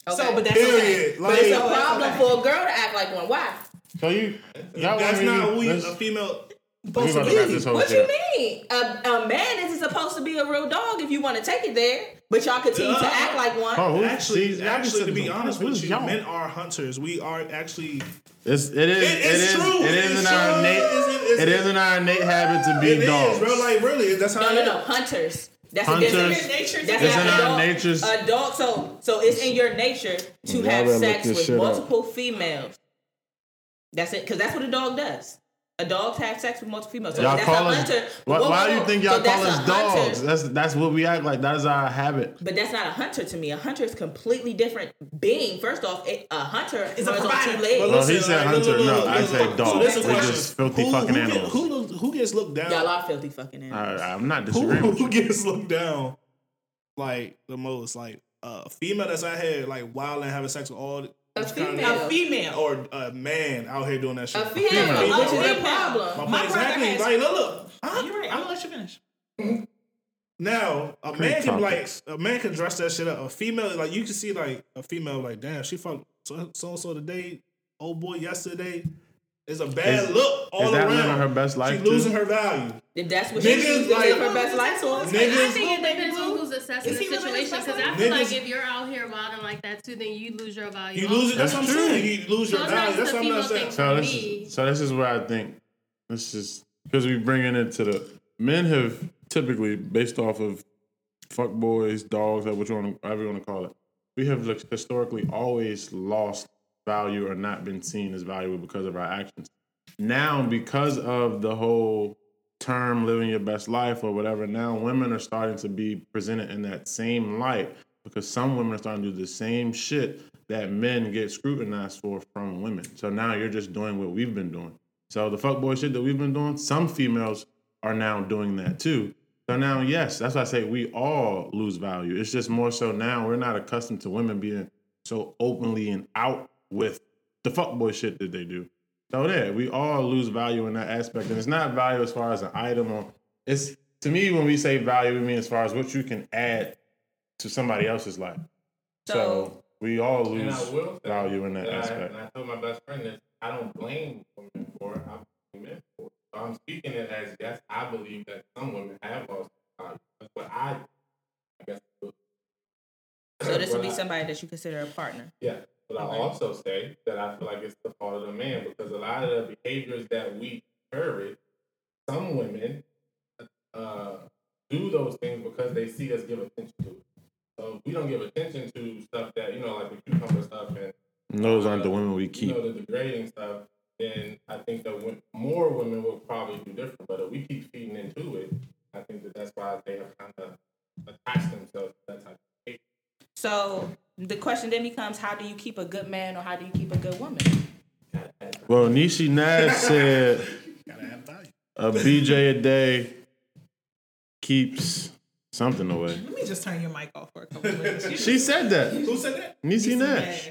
Okay. So, but that's okay. Period. But it's a Like, problem for a girl to act like one. Why? So you, y'all that's want not to- who you, a female we supposed about to to be. this whole What shit. you mean? A, a man isn't supposed to be a real dog if you want to take it there, but y'all continue to Uh, act like one. Oh, who, Actually, see, y'all actually, to be honest with you, y'all? men are hunters. We are actually. It's, it is. It- It, it's is. true. It is It's in our innate. It's- it's- in our innate habit to be It is, dogs. bro. Like really, that's how. No, it no, no. Hunters. That's Hunters. a different nature. That's It's not in a our dog. natures. A. So, so it's in your nature to Y'all have sex with shit up. multiple females. That's it, because that's what a dog does. A dog have sex with multiple females. So Y'all that's call a us. hunter. Why, Whoa, why whoa, do you whoa. think y'all call that's us a hunter. dogs? That's that's what we act like. That is our habit. But that's not a hunter to me. A hunter is completely different being. First off, it, a hunter Is a on provider. two legs. But Well, he listen, said like, hunter. look, No, look, I look, say look. So dogs. this is a They question. just filthy who, fucking who, get- animals. Who, who gets looked down? Y'all are filthy fucking animals. I, I'm not who, disagreeing. with who gets looked down like the most? Like a female that's out here like wild and having sex with all A this kind of- female. A female. or a man out here doing that shit. A female, Female. which is a problem. My My point exactly. has- Like look, look. Huh? You're right. I'm gonna let you finish. Now a Great man can be like a man can dress that shit up. A female like you can see like a female like damn she fucked so so so today. Old boy yesterday. It's a bad Is- look all is that around. living her best life, She too? losing her value. If that's what she Niggas chooses to like- live her best life for. I Niggas, think it depends on who's assessing Is the he living his situation. Because I life? feel like if you're out here wilding like that too, then you lose your value. you lose it. That's, That's what I'm true. saying. You lose So your it's value. That's what a I'm not saying. So this me. is so this is where I think this is because we bringing it to the men have typically based off of fuck boys, dogs, or what you want, whatever you want to call it. We have like, historically always lost value or not been seen as valuable because of our actions. Now, because of the whole term living your best life or whatever, now women are starting to be presented in that same light because some women are starting to do the same shit that men get scrutinized for from women. So now you're just doing what we've been doing. So the fuckboy shit that we've been doing, some females are now doing that too. So now, yes, that's why I say we all lose value. It's just more so now we're not accustomed to women being so openly and out with the fuckboy shit that they do. So there, we all lose value in that aspect, and it's not value as far as an item or it's to me when we say value, we mean as far as what you can add to somebody else's life. So, So- we all lose I will say value in that I, aspect. and I told my best friend this. I don't blame women for it. I blame men for it. So I'm speaking it as yes, I believe that some women have lost value. That's what I, I guess. So this would be I- somebody that you consider a partner. Yeah, but I also say that I feel like it's the fault of the man because a lot of the behaviors that we encourage, some women uh, do those things because they see us give attention to it. So if we don't give attention to stuff that you know, like the cucumber stuff and And those aren't the women we you keep. know the degrading stuff, then I think that more women will probably do different. But if we keep feeding into it, I think that that's why they have kind of attached themselves to that type of behavior. So the question then becomes, how do you keep a good man or how do you keep a good woman? Well, Niecy Nash said Gotta add value. a BJ a day keeps something away. Let me just turn your mic off for a couple minutes. You She said that. Who said that? Niecy Niecy Nash.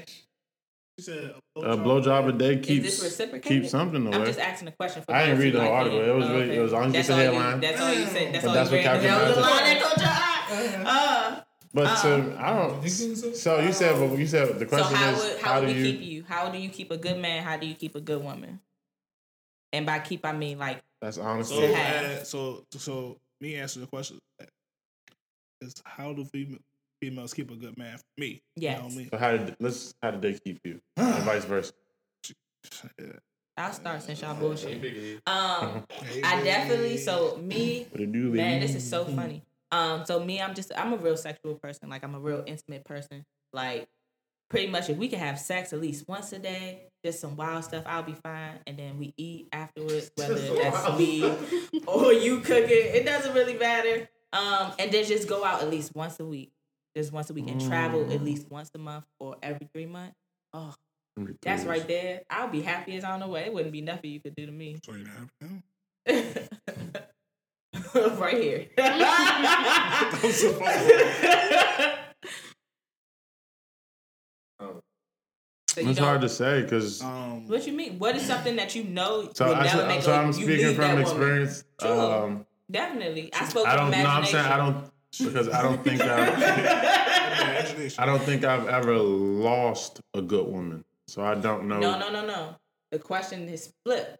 She said A blowjob a day keeps keeps something away. I'm just asking a question. For I didn't read the whole article. it. It was really- okay. it was only That's just the all you- headline. That's all you said. That's But all that's you what read. Captain That was the line said. that caught your eye. Uh, But so I don't. So you said, but you said the so question how is, would how how do we you? keep you? How do you keep a good man? How do you keep a good woman? And by keep, I mean like That's So, honestly. To have. uh, so, so me answer the question is how do fem- females keep a good man for me? yeah. You know I mean? So how did let's how did they keep you, and vice versa? I'll start since y'all bullshit. Um, I definitely so me What it do, Man, this is so funny. Um, so me, I'm just I'm a real sexual person. Like I'm a real intimate person. Like pretty much if we can have sex at least once a day, just some wild stuff, I'll be fine. And then we eat afterwards, whether that's me or you cooking. It It doesn't really matter. Um, and then just go out at least once a week. Just once a week and travel at least once a month or every three months. Oh, that's right there. I'll be happy as I don't know what. It wouldn't be nothing you could do to me. So you have him. right here. So It's hard to say because Um, What you mean? What is something that you know so would I, never so, make so a, I'm you speaking from experience. Um, Definitely, I spoke I don't. No, I'm saying I don't because I don't think I've, I don't think I've ever lost a good woman. So I don't know. No, no, no, no. The question is flipped.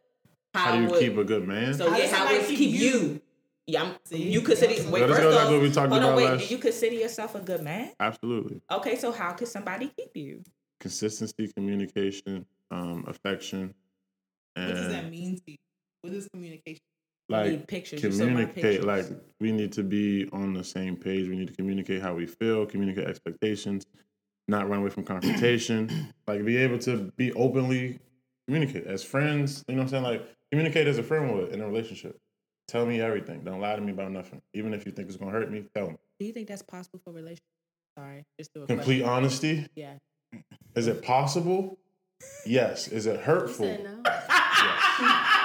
How do you would, keep a good man? So How yeah, how somebody would keep keep you? you? Yeah, I'm, you consider. Wait, Let us first off, what we talked about wait. last- Do you consider yourself a good man? Absolutely. Okay, so how could somebody keep you? Consistency, communication, um, affection, What does that mean to you? What is communication? like pictures. Communicate. pictures. Like we need to be on the same page. We need to communicate how we feel, communicate expectations, not run away from confrontation. like be able to be openly communicate as friends. You know what I'm saying? Like communicate as a friend would in a relationship. Tell me everything. Don't lie to me about nothing. Even if you think it's gonna hurt me, tell me. Do you think that's possible for relationships? Sorry, just do a Complete question. honesty. Yeah. Is it possible? Yes. Is it hurtful? Said no.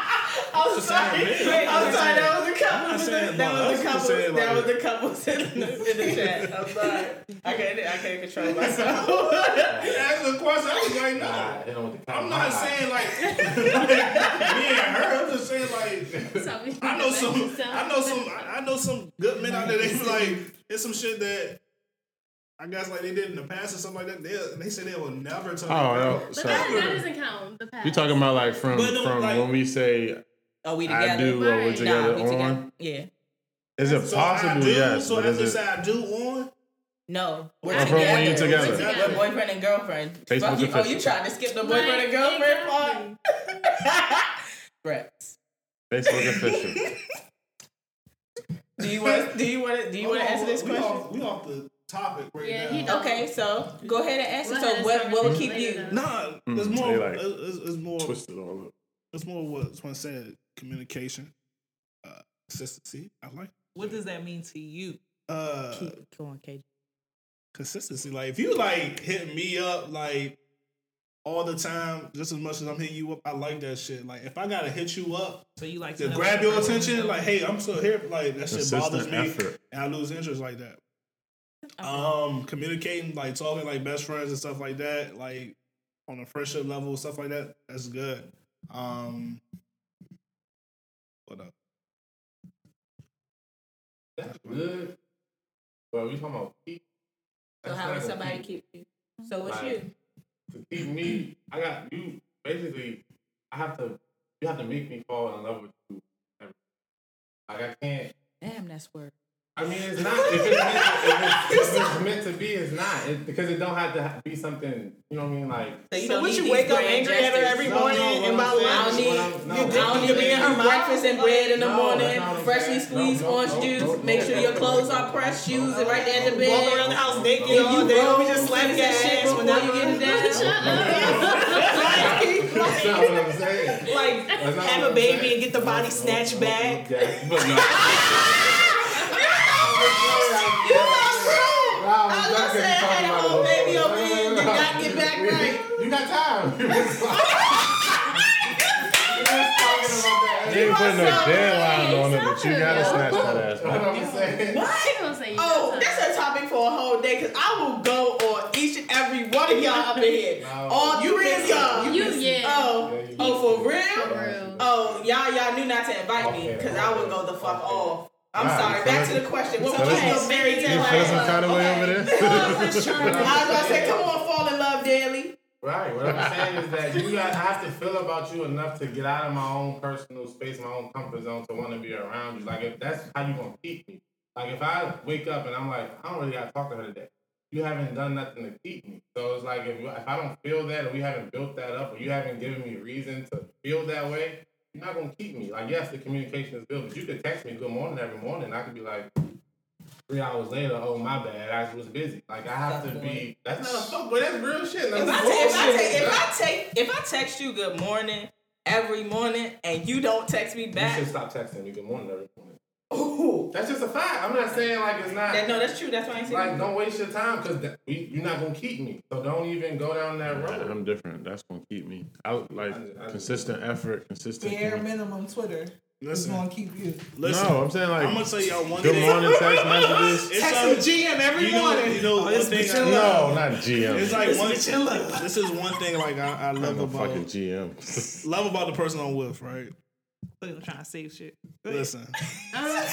I'm sorry. Wait, I'm sorry. That was a couple. not That was the I couple. That was like- the couples in the, in the chat. I'm sorry. I can't. I can't control myself. Ask the question. I was like, no. Nah, hit him with the I'm not Nah. saying like me and her. I'm just saying like So I know some. So- I know some. I know some good men out there. They feel like it's some shit that I guess like they did in the past or something like that. They they say they will never tell. Oh, their no. girl. But So that, that doesn't count. The past. You're talking about like from no, from like- when we say Are we together? I do or we're Right. together Nah, we on? together. Yeah. Is it So I possible? do. yes, So but after is say it I do on. No. We're Or together. when you together? We're together. We're boyfriend and girlfriend. Facebook Fuck you. Oh, you official. tried to skip the boyfriend Like, and girlfriend part? exactly. Reps. Facebook official. Do you want? Do you want to? Do you want to answer this we question? Off, we off the topic right Yeah, now. he. Okay, so go ahead and answer. So what start what would keep you? Nah, it's Mm, more. it's, it's more. Twist it all up. It's more what someone said. Communication, uh, consistency. I like. What does that mean to you? Uh, Keep going, KJ. consistency. Like if you like hitting me up like all the time, just as much as I'm hitting you up, I like that shit. Like if I gotta hit you up So you like to know grab your attention, like hey, I'm still here. Like that shit bothers me, effort. and I lose interest like that. Um, communicating, like talking like best friends and stuff like that, like on a friendship level, stuff like that. That's good. Um, what up? That's good. But we talking about keep. So that's how not would somebody keep- keep you? So what's Like, you? to keep me, I got you. Basically, I have to. You have to make me fall in love with you. Like I can't. Damn, that's word. I mean, it's not. If it's meant, to, if it's, if it's meant to be, it's not. It, because it don't have to be something. You know what I mean? Like. you So don't would you wake up grand angry at her every No, morning no, what and I'm about saying- I don't lunch? need, I'm- no, you I don't need You be in her breakfast and bread in the No, morning, that's not what I'm freshly saying. squeezed No, no, orange no, juice, no, make sure no, your clothes no, are pressed, no, shoes no, are right there in the bed. Walk around the house naked Give all you day. We rolls, just slap that shit ass before whenever you get it down. That's not what I'm saying. Like have a baby and get the body No, no, snatched no, back. no, yeah, But no. I was gonna say I had an old baby over here and did not get back right. You got time. We was talking about that. You ain't putting no deadline on it, but you gotta Exactly. snatch that ass What back. I'm gonna say you Oh, that's a topic for a whole day because I will go on each and every one of y'all up in here. No. All three of y'all. You, yeah. Oh, Yeah, you- oh, for real? For real. Oh, y'all, y'all knew not to invite me Okay, because I would go the fuck okay. off. I'm Right, sorry. you Back to the question. What feeling was your some- fairy tale? You feeling some kind of way over there? I was about to say, come on, fall in love daily. Right. What I'm saying is that you got I have to feel about you enough to get out of my own personal space, my own comfort zone to want to be around you. Like if that's how you gonna keep me. Like if I wake up and I'm like, I don't really gotta talk to her today. You haven't done nothing to keep me. So it's like if, if I don't feel that or we haven't built that up or you haven't given me reason to feel that way, you're not gonna keep me. Like yes, the communication is good, but you could text me good morning every morning. I could be like, three hours later, oh my bad, I was busy. Like I have to be. That's not a fuck, but That's real shit. That's If I, take, if, I take, if I take if I text you good morning every morning and you don't text me back, you should stop texting me good morning every morning. ooh, That's just a fact. I'm not saying like it's not. that, no, that's true. That's why I ain't saying. like don't waste your time because you're not gonna keep me. So don't even go down that road. I'm different. That's gonna keep me. out. like I- I- consistent effort, consistent. Bare commu- minimum Twitter is Listen, gonna keep you. listen. No, I'm saying like I'm gonna tell y'all one good thing. morning text messages. It's Text the GM every you know, morning. you know Oh, one this thing. I, No, not GM. It's like This one. bitch. This is one thing like I, I I'm love about fucking GM. love about the person I'm with. Right. I'm trying to save shit. Listen, Uh,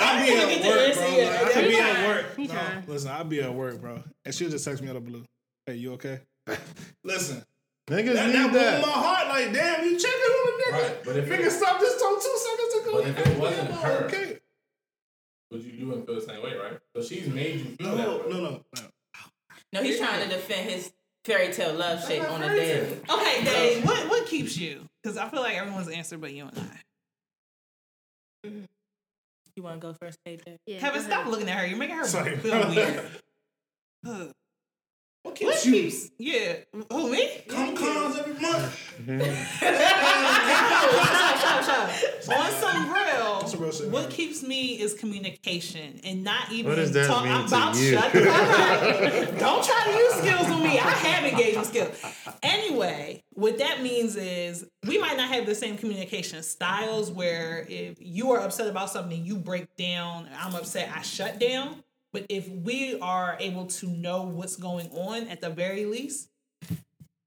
I be at at work, bro. Like, I could be at work. No, listen, I be at work, bro, and she'll just text me out of blue. Hey, you okay? listen, Niggas that, need that that. my heart. Like, damn, you checking on a nigga? Right, but if nigga, it- stop this told two seconds ago. But if it wasn't her- okay. But you, you wouldn't feel the same way, right? So she's made you feel No, that way. no, no, no. no, he's trying to defend his fairy tale love shape on a daily. Okay, Dave, what what keeps you? Because I feel like everyone's answered but you and I. Mm-hmm. You want to go first, KJ? yeah, Kevin, stop ahead. looking at her. You're making her Sorry. feel weird. Huh. What What keeps you? keeps? Yeah. Who me? Come cons every month. Shut up, shut up. On some That's real, real shit, what man. keeps me is communication and not even What does that talk mean I'm to about you? shut the fuck up. Don't try to use skills on me. I have engagement skills. Anyway, what that means is we might not have the same communication styles where if you are upset about something, you break down, I'm upset, I shut down. But if we are able to know what's going on at the very least,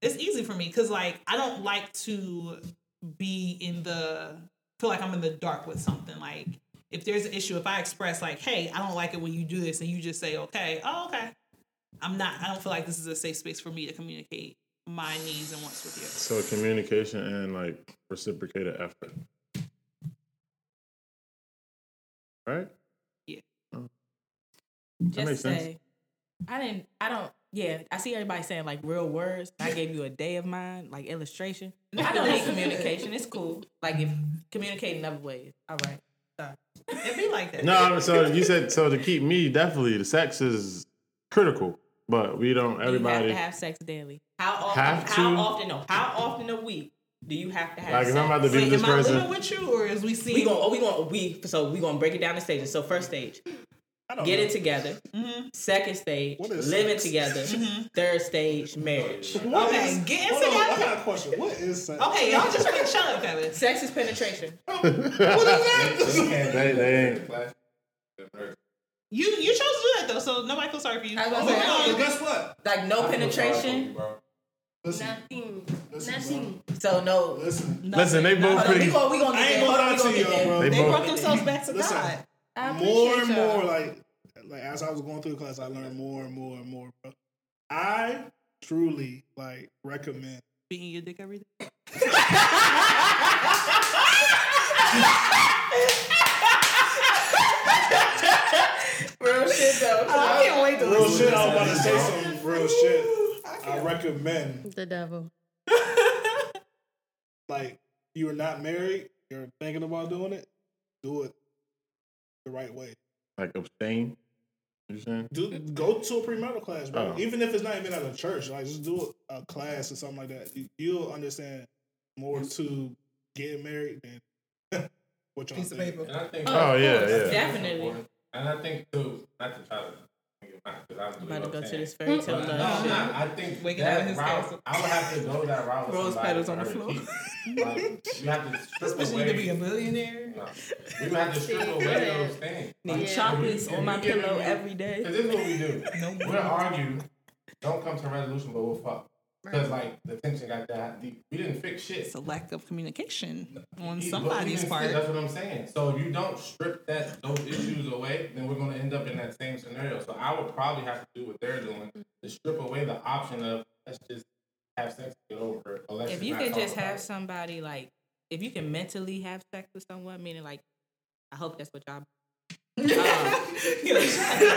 it's easy for me because like I don't like to be in the feel like I'm in the dark with something. Like if there's an issue, if I express like, hey, I don't like it when you do this, and you just say, okay, oh okay. I'm not I don't feel like this is a safe space for me to communicate my needs and wants with you. So communication and like reciprocated effort. Right? Yeah. That Just makes sense. say, I didn't. I don't. Yeah, I see everybody saying like real words. I gave you a day of mine, like illustration. I don't need communication. It's cool. Like if communicating other ways. All right. So It'd be like that. No, so you said so to keep me definitely the sex is critical, but we don't. You have Everybody to have sex daily. How often? Have How often? No. How often a week do you have to have like sex? if I'm about to be Wait, this am I living with you, or is we see? we going oh we going we so we going to break it down in stages. So first stage, I get know. it together. Mm-hmm. Second stage, What is living sex? together. Third stage, marriage. What Okay, is- get into hold on, I got a question. What is sex? Okay, y'all just wait. Shut up, Kevin. Sex is penetration. What is that? They- they ain't- You you chose to do that though, so nobody feels sorry for you. I was Oh, gonna say, no, guess what? Like no penetration. Listen, Nothing. listen, Nothing. So no. listen. Listen, they both Hold on, pretty. we gonna we gonna I ain't gonna lie to you, get bro. They They brought themselves back to Listen. God. I more and more like like as I was going through the class, I learned more and more and more, bro. I truly like recommend Beating your dick every day. Real shit though. I can't wait to real listen shit. I was about to say some real shit. I recommend The devil. like you are not married, you're thinking about doing it, do it the right way. Like abstain. You saying? Do go to a premarital class, bro. Oh. Even if it's not even at a church, like just do a class or something like that. You, you'll understand more to getting married than what y'all Piece of paper. And I think, Oh, yeah, yeah. Definitely. And I think too, not to try to I'm I'm about to go to this fairy tale But no, love I'm not. I think Waking up in his route, castle. I would have to go that route with Rose petals on the floor. keep. Like, you have to strip Especially away. to be a millionaire. No. We have to strip away those things. Need Like, chocolates on my pillow every day. Cause this is what we do. No We'll argue, don't come to a resolution, but we'll fuck. Cause like the tension got that deep. We didn't fix shit. It's a lack of communication on But somebody's part. That's what I'm saying. So if you don't strip that those issues away, then we're gonna end up in that same scenario. So I would probably have to do what they're doing to strip away the option of let's just have sex get over it. If you can just have it. somebody like, if you can mentally have sex with someone, meaning like, I hope that's what y'all. Um, You're like, shut. You're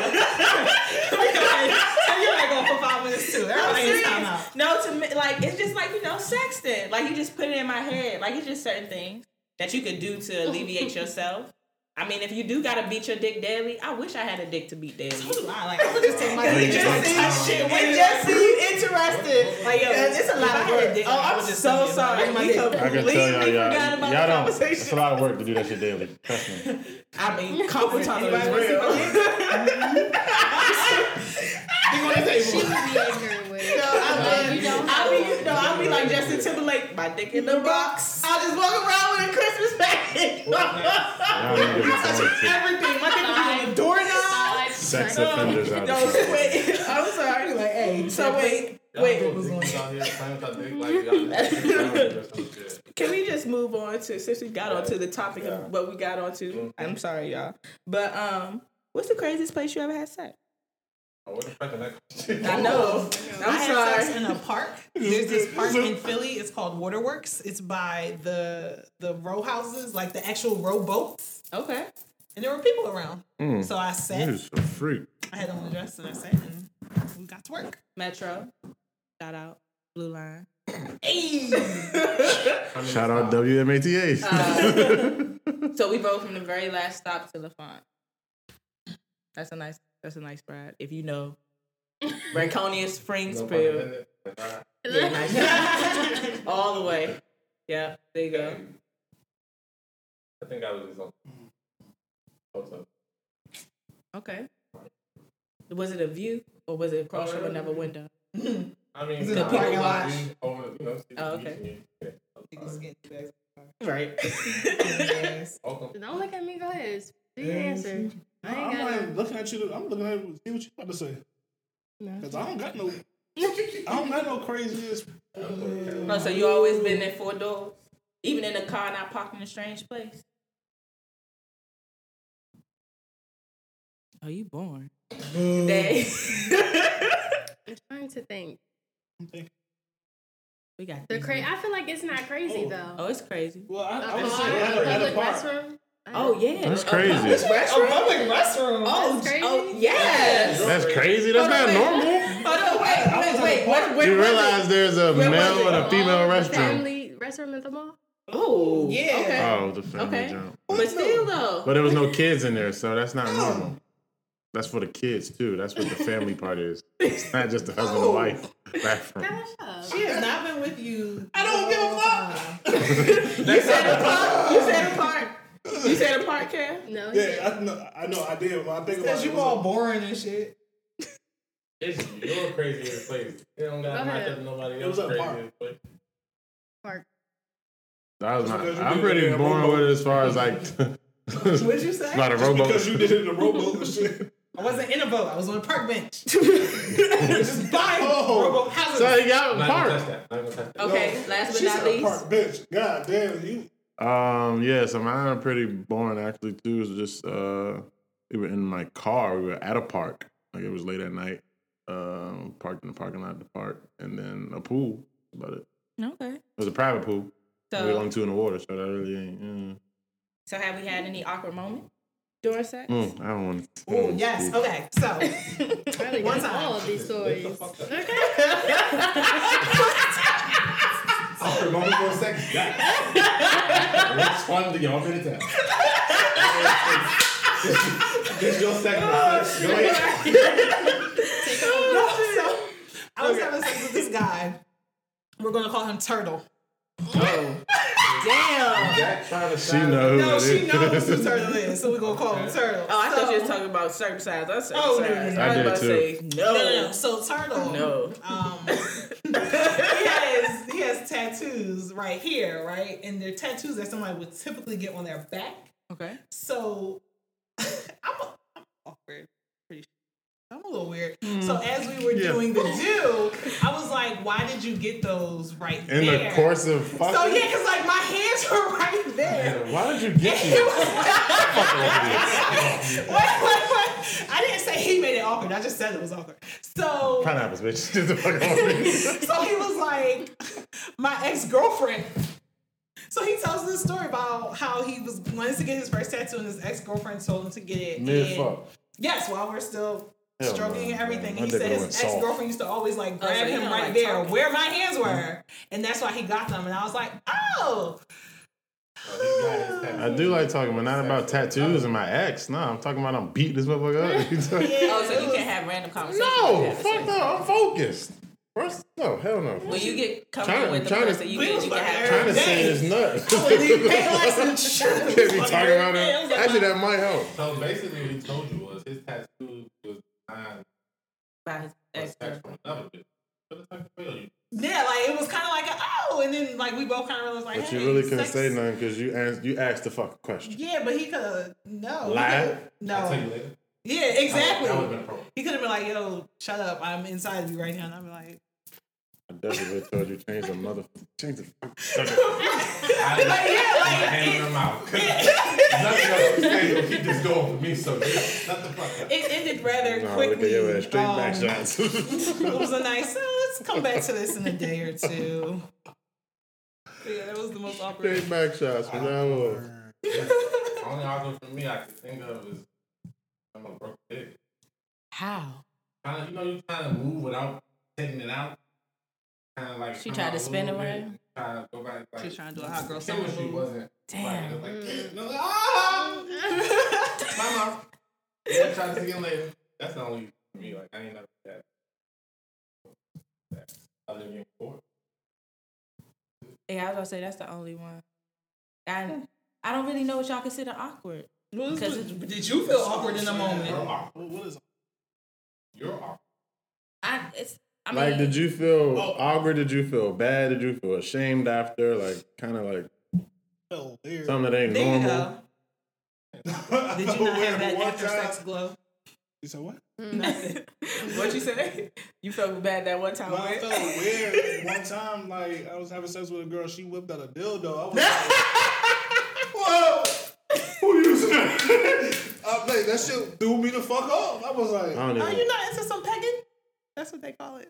like going for five minutes too. Everybody is time out. No, to me, like it's just like you know, sexting. Like you just put it in my head. Like it's just certain things that you could do to alleviate yourself. I mean, if you do gotta beat your dick daily, I wish I had a dick to beat daily. So do I. Like, I would just take my dick just and seems shit. it just seems interested. Like yo, Because it's a lot of work. Oh, Oh, I I'm just so sorry. my We dick. I can completely tell y'all, y'all, forgot about y'all the don't. It's a lot of work to do that shit daily. Trust me. I mean, couple times Anybody is real. my Dick on the She would be ignorant with it. No, I Like, mean, you don't I'll know. be, no, I'll be like Justin Timberlake, my dick in the box. I'll just walk around with a Christmas package. Y'all need to be going to Everything. My dick would be on the doorknob. Five sex seconds. offenders out No, there. wait. I'm sorry. Like, hey, So wait, wait. do things out here playing with y'all dick like y'all just- or some shit. Can we just move on to since we got onto the topic Yeah. of what we got onto? I'm sorry, y'all. But um, what's the craziest place you ever had sex? Oh, What the fuck that? I know. I I'm had sex in a park. There's this park in Philly. It's called Waterworks. It's by the the row houses, like the actual row boats, Okay. And there were people around. Mm. So I You sat. just a freak. I had on the dress and I sat, and we got to work. Metro. Shout out. Blue Line. Hey, Shout out WMATA. Uh, so we rode from the very last stop to L'Enfant. That's a nice. That's a nice ride. If you know, Franconia Springs, No pun Springfield. intended. Alright. Yeah, nice. All the way. Yeah, there you go. I think I was just on. Hotel. Okay. Was it a view or was it across from another window? I mean, Is it I a parking was lot? Over, you know, Oh, okay. yeah. Right. Welcome. Don't look at me. Go ahead. Do your answer. I I'm got even no. looking at you. I'm looking at you. See what you about to say. No. Cause I don't got no. I don't got no craziest. Oh, so you always been in four doors, even in a car not parked in a strange place. Oh, you born? Dang. I'm trying to think. I'm we got The these cra- new- I feel like it's not crazy Oh. though. Oh, it's crazy. Well, I, A I was car, saying a at a, at a park. restroom. Oh yeah, That's A crazy. public A public restroom. Oh, That's crazy. oh yes. That's crazy. That's Hold not on, normal. Hold on, wait, wait, wait. Where, where You realize there's a male and a female Oh, the restroom. Family restroom at the mall. Oh, Yeah. Okay. Oh, the family Okay. jump. But still though. But there was no kids in there, so that's not normal. That's for the kids too. That's what the family part is. It's not just the husband and oh. wife bathroom. She has not been with you. I don't give a fuck. You said a part. You said a part. You said a part, Cam. No. Yeah, I know. I know. I did. When I think about Because it, you it all a- boring and shit. It's your craziest place. It don't got Go match ahead. up to nobody It was else's a park. Park. That was That's not, because you I'm pretty it boring with it as far as like What'd you say? not a Just rowboat. because you did it in a rowboat and shit. I wasn't in a boat. I was on a park bench. Just buying Oh. rowboat houses. So you got a not park. touch that. I'm not gonna touch that. Okay. No. Last but She not said a least. park bench. God damn you. Um, yeah, so mine are pretty boring actually too. It's just uh we were in my car, we were at a park. Like it was late at night. Um, parked in the parking lot of the park, and then a pool. About it. Okay. It was a private pool. So we were So, only two in the water, so that really ain't. Mm, so have we had any awkward moment during sex? mm, I don't want. to. don't Oh wanna yes. speak. Okay. So Really One time. all of these stories. Awkward moment for a second. Which one do y'all gonna tell? This is your second. Go ahead. so I was having sex with this guy. We're gonna call him Turtle. Oh. Damn. Jack trying to She sound- knows. No, who it she knows who Turtle is, so we're gonna call him Turtle. Oh, I thought you So- was talking about circumcised. I was circumcised. Oh, no, no, no. I was I about to did say No, no. no, no. So Turtle. No. Um, he has he has tattoos right here, right, and they're tattoos that somebody would typically get on their back. Okay. So I'm, a, I'm awkward. I'm a little weird. So hmm. as we were Yeah. doing the do, I was like, "Why did you get those right In there?" In the course of fucking. so yeah, because like my hands were right there. Why did you get It these? was- wait, wait, wait. I didn't say he made it awkward. I just said it was awkward. So, Pineapples, bitch. Get the fuck off me. so he was like, my ex girlfriend. So he tells this story about how he was wanting to get his first tattoo, and his ex girlfriend told him to get it. Mid fuck. Yes, while we're still stroking no, and everything. man. And he said his ex girlfriend used to always like Oh, grab you him right like there talking. where my hands mm-hmm. were, and that's why he got them. And I was like, oh, oh. I do like talking, but not about tattoos and my ex. No, I'm talking about I'm beating this motherfucker up. Oh, so you can have random conversations. no, fuck no. I'm focused. First, no, hell no. When you get Trying- comfortable with the trying to- person, you We can, was you can fucking have trying to say Dang. it's nuts. I wouldn't even pay less than shit. Can't be talking about it. Actually, that might help. So basically, what he told you was his tattoo was designed about his for ex sex from another bitch. What the fuck feel you? Yeah, like it was kind of like a, oh, and then like we both kind of realized like, But hey, you really couldn't sex- say nothing because you asked you asked the fucking question. Yeah, but he could have no. he Lied? I'll tell you No. later. Yeah, exactly. That would have been. He could have been like, "Yo, shut up! I'm inside of you right now," and I'm like, I definitely told you change the mother change the I Like, yeah, like, I'm hanging them out. Nothing else to say. Keep this going for me, so yeah, shut the fuck it ended rather No, look at quickly. your ass straight back Um, shots. it was a nice. Uh, let's come back to this in a day or two. But yeah, that was the most awkward. straight back shots from now on. Only argument for me I can think of is I'm a broke dick. How? Kind of, you know, you trying to move without taking it out. Kind of like She tried to spin little bit, around? Try to go back. Like, She's trying to do a hot girl the summer chemistry move. wasn't. Damn. Like, like, no, like, ah! My mouth. Yeah, try to see it later. That's the only for me. Like I ain't never that. that other than getting caught. Yeah, I was gonna say that's the only one. And I don't really know what y'all consider awkward. What was Because it's- did you feel awkward in the You're moment? awkward. What is You're awkward. I it's I mean Like, did you feel Oh. awkward? Did you feel bad? Did you feel ashamed after? Like, kind of like felt weird? something that ain't There you normal. go. Did you not have that after time- sex glow? You said what? Mm. what you say? You felt bad that one time. No, I felt weird. One time, like I was having sex with a girl, she whipped out a dildo. I was like, "Whoa, who using that?" I'm like, that shit threw me the fuck off. I was like, I don't Are even. you not into some pegging? That's what they call it.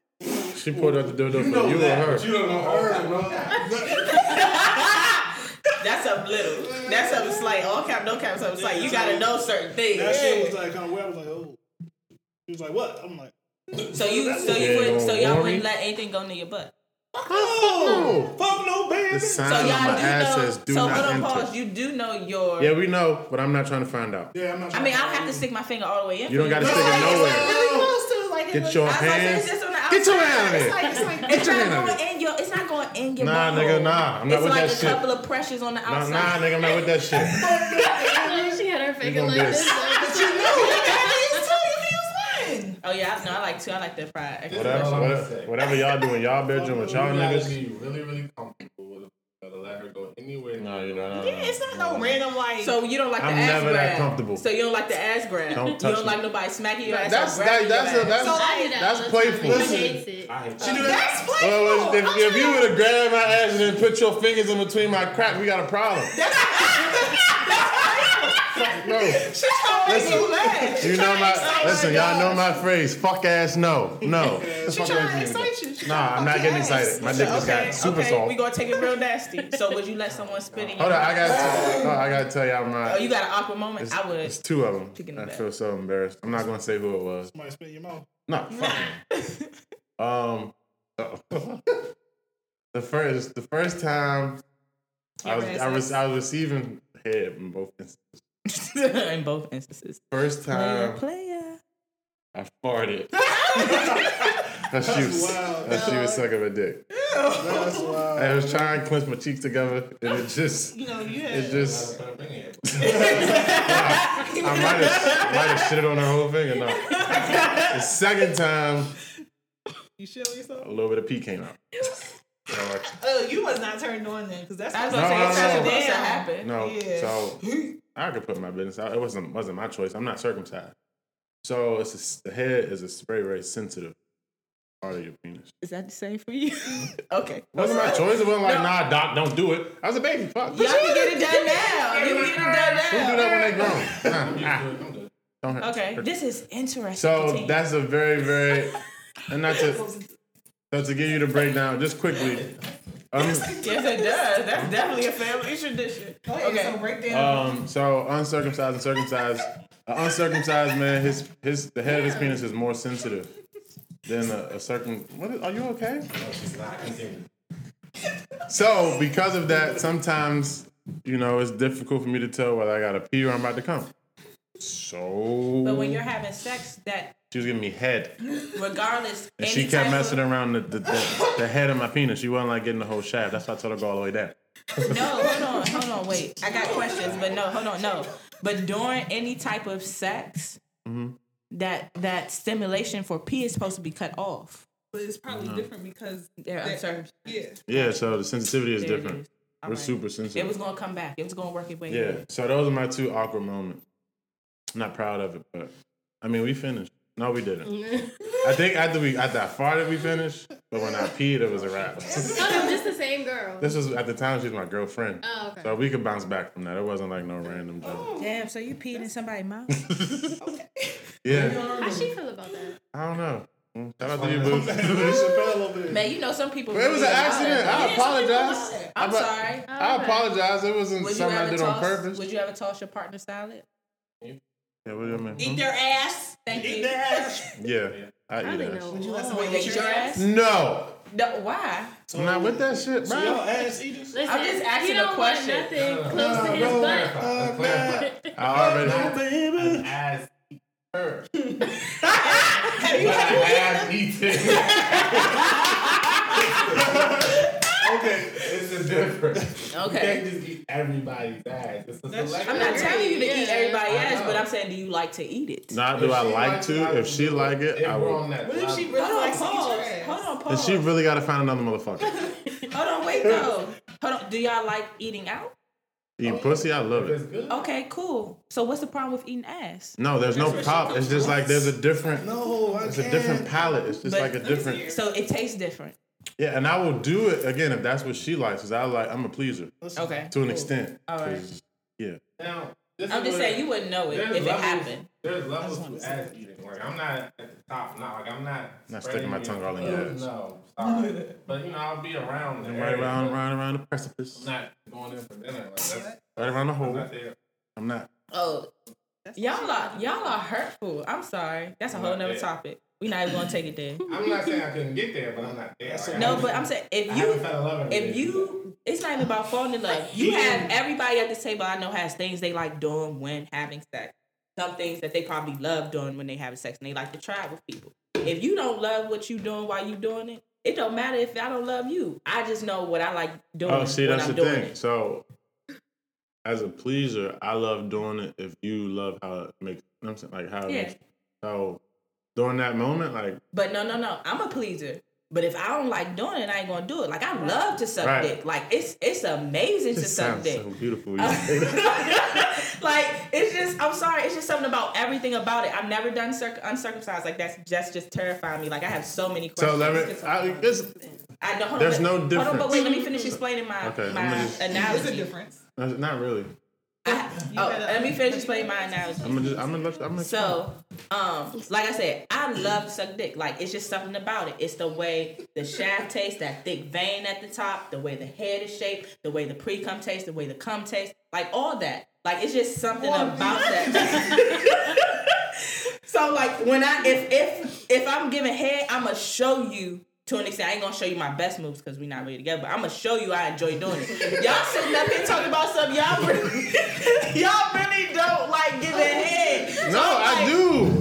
She pulled out the dildo for know you that, or but her. You don't know her, bro. That's a little. That's a slight all cap, no cap. So it's like you gotta know certain things. That shit was like kind of weird. I was like, oh. He was like, what? I'm like, So you, so you Yeah, would, so y'all wouldn't let anything go near your butt. oh, fuck no, baby. The sign So y'all my do ass know. says do so not hold on, enter. pause. You do know your. Yeah, we know, but I'm not trying to find out. Yeah, I'm not. Trying. I mean, I'll have to stick my finger all the way in. You don't gotta But stick it nowhere. It's really close to like. Get your I was gonna say, hands- It's just on the Get your outside. hand It's like, it's like, Get it's your not hand out going in your. It's not going in your. Nah, butthole. nigga, nah. I'm not it's with like that a couple of pressures on the outside. nah, nigga, I'm not with that shit. she had her finger gonna like get this. Oh yeah, I, no, I like too. I like the fried. Whatever, whatever, whatever y'all do in y'all bedroom with y'all niggas. be really, really comfortable with it to let her go anywhere. No, you know, no, no, Yeah, no. It's not no random like. So you don't like the I'm ass never grab. that comfortable. So you don't like the ass grab. Don't you don't me. like nobody smacking your ass. That's or that, that's your a, that's I do that's all the time. playful. He hates it. She do that's playful. Well, if, if you trying- would have grabbed my ass and then put your fingers in between my crack, we got a problem. No. She's gonna make you laugh. You know my listen, y'all know my phrase. Fuck ass no. No. She trying to excite you. She Nah, I'm not getting your excited. My dick just Okay, got super okay, soft. we gonna take it real nasty. So would you let someone spit in your Hold on, I mouth? gotta tell, oh, I gotta tell y'all my Oh, you got an awkward moment? I would. it's two of them. I feel so embarrassed. I'm not gonna say who it was. Somebody spit in your mouth. No, fuck no. Um, the first, the first time I was, I was, I was receiving head in both instances. in both instances. First time player. I farted. Cause she was, wild. cause she was sucking my dick. That's wild. I was trying to clench my cheeks together, and it just, You know, you it just, Put her finger in. I might have, might have shitted on her whole finger. No. The second time, You shit on yourself? a little bit of pee came out. Oh, you was not turned on then, because that's I was what gonna No, no, it's no. supposed to Damn. happen. No, Yeah. so I could put my business out. It wasn't wasn't my choice. I'm not circumcised, so it's a s the head is a very very sensitive part of your penis. Is that the same for you? okay. It wasn't my choice. It wasn't like nah, doc, don't do it. I was a baby. Fuck. Y'all can get it done now. You can get it done now. Who do now. that when they grown? Nah, I'm ah, good. I'm good. don't hurt. Okay, this is interesting. So Continue. that's a very very, and not to so to give you the breakdown just quickly. Um, yes, it does. That's definitely a family tradition. Okay, Okay. so break down. Um, so uncircumcised and circumcised. An uncircumcised man, his his the head of his penis is more sensitive than a, a circum. What is, are you okay? No, she's not. Continue. So because of that, sometimes you know it's difficult for me to tell whether I got to pee or I'm about to come. So But when you're having sex, that she was giving me head, regardless, and any she kept type messing of, around the, the, the, the head of my penis. She wasn't like getting the whole shaft. That's why I told her to go all the way down. No, hold on, hold on, wait. I got questions, but no, hold on, no. But during any type of sex, Mm-hmm. that that stimulation for pee is supposed to be cut off. but it's probably different because They're that- yeah. Yeah, so the sensitivity is There different. is. We're Alright. super sensitive. It was gonna come back. It was gonna work its way. Yeah. So those are my two awkward moments. I'm not proud of it, but I mean, we finished. No, we didn't. I think after we after I farted, we finished. But when I peed, it was a wrap. Oh, no, just the same girl. this was at the time she was my girlfriend, Oh, okay. so we could bounce back from that. It wasn't like no random joke. Damn. So you peed in somebody's mouth? Yeah. How she feel about that? I don't know. Mm, Shout out to you, boo. Chappelle. Man, you know some people. It was an accident. I apologize. I'm sorry. I apologize. It wasn't Would you something I ever did on purpose. Would you ever toss your partner salad? Yeah, what do you mean? Eat their ass. Thank Eat you. their ass. Yeah, I eat Probably that. Would you let Wait, oh, somebody eat eat your ass? No, No, why? I'm not with that shit, So bro. y'all ass eaters? Listen, I'm just asking he a don't question. Want nothing No, close to his no, butt. Clarify. Clarify. I already. Not baby. an ass eater. Have you Not had an ass eating. Okay. It's a difference. You Okay. can't just eat everybody's ass. It's I'm not telling you to eat everybody's ass, but. I'm saying, do you like to eat it? Not do I like to. If she like it, I will. on that What if she really Hold on, likes to eat pause. ass? Hold on, And pause. she really got to find another motherfucker. Hold on, wait though. Hold on. Do y'all like eating out? Eat oh, pussy, I love it. good. Okay, cool. So what's the problem with eating ass? No, there's no problem. It's just like there's a different. No, I It's a can't. different palate. It's just But- like a different. So it tastes different. Yeah, and I will do it again if that's what she likes. Cause I like. I'm a pleaser Okay. to an extent. All right. 'Cause, Yeah. Now, this I'm is just saying you wouldn't know it There's if it happened. There's levels to ass eating. Like I'm not at the top. Not like I'm not. Not sticking my tongue all in your food, ass. No, stop. but you know I'll be around. The Right around, but around, around the precipice. I'm not going in for dinner. Like that's Right around the I'm hole. not there. I'm not. Oh, y'all are y'all are hurtful. I'm sorry. That's a whole Not nother topic. We're not even gonna take it there. I'm not saying I couldn't get there, but I'm not there. Like, No, haven't- but I'm saying if you fell in love in a if you it's not even about falling in love. You have everybody at the table I know has things they like doing when having sex. Some things that they probably love doing when they having sex and they like to try with people. If you don't love what you doing while you doing it, it don't matter if I don't love you. I just know what I like doing Oh, see, when that's I'm the thing. it. So, as a pleaser, I love doing it if you love how it makes. You know what I'm saying like how. It Yeah. makes, so, during that moment, like But no, no, no. I'm a pleaser. But if I don't like doing it, I ain't gonna do it. Like I love to suck Right. dick. Like it's it's amazing to suck sounds dick. so beautiful. when you say that. like it's just I'm sorry, it's just something about everything about it. I've never done circ- uncircumcised. Like that's just just terrifying me. Like I have so many questions. so let me. I, it's, I don't, there's on, no Hold on, but wait, let me finish explaining my Okay, my just- analogy. There's a difference. not really. I, oh, let me finish explaining my analogy. I'm gonna just. I'm gonna. Let, I'm gonna. So, um, like I said, I love to suck dick. Like it's just something about it. It's the way the shaft tastes, that thick vein at the top, the way the head is shaped, the way the pre cum tastes, the way the cum tastes, like all that. Like it's just something about that. so like when I if if if I'm giving head, I'ma show you to an extent. I ain't gonna show you my best moves because we're not really together, but I'm gonna show you I enjoy doing it. Y'all sitting up here talking about something y'all really y'all really don't like giving head. no, I do.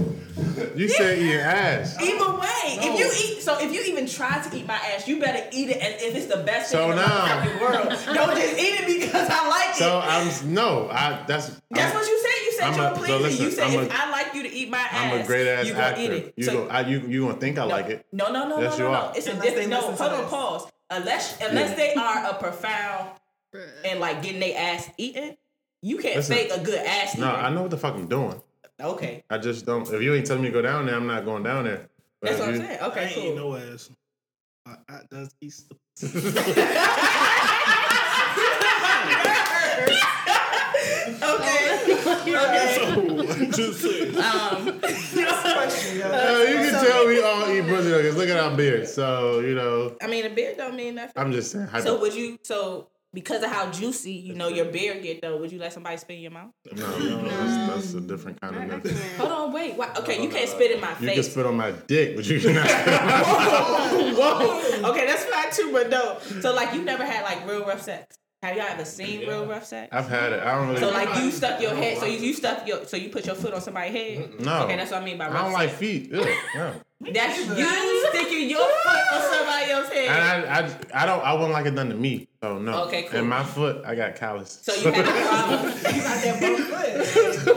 You said eating ass. Either way, if you eat, so if you even try to eat my ass, you better eat it as if it's the best So thing in the fucking world. Don't just eat it because I like So it. I'm no. I that's. That's I'm, what you said. You said I'm you're a- a so listen, you said I'm if a- I like you to eat my ass, I'm a great ass you gonna actor. eat it. You So- go. I, you you gonna think I like it? No, no, no, Yes, no, you no, are. no. It's a Unless they different. No, hold on, pause. Unless unless they are a profound and like getting their ass eaten, you can't Listen. fake a good ass eating. No, I know what the fuck I'm doing. Okay, I just don't. If you ain't telling me to go down there, I'm not going down there. But that's if what I'm you- saying. I Okay, ain't no ass. I, I, that's he's okay. just saying. Um, Uh, you can tell we all eat pussy because look at our beards. So you know, I mean, a beard don't mean nothing. I'm just saying. So would you? So because of how juicy you know your beer get, though, would you let somebody spit in your mouth? no, no, that's, that's a different kind of I Hold on, wait. Why? Okay, you can't spit in my face. You can spit on my dick, but you cannot. spit on my- Whoa. Okay, that's fine too, but no. So like, you never had like real rough sex. Have y'all ever seen real rough sex? I've had it. I don't really. So like you stuck your head. So you, you stuck your. So you put your foot on somebody's head. no. Okay, that's what I mean by rough. I don't like feet. Ew, no. That's you sticking your foot on somebody else's head. And I, I, I don't. I wouldn't like it done to me. So no. Okay, cool. And my foot, I got callus. so you had a problem. You got that both foot.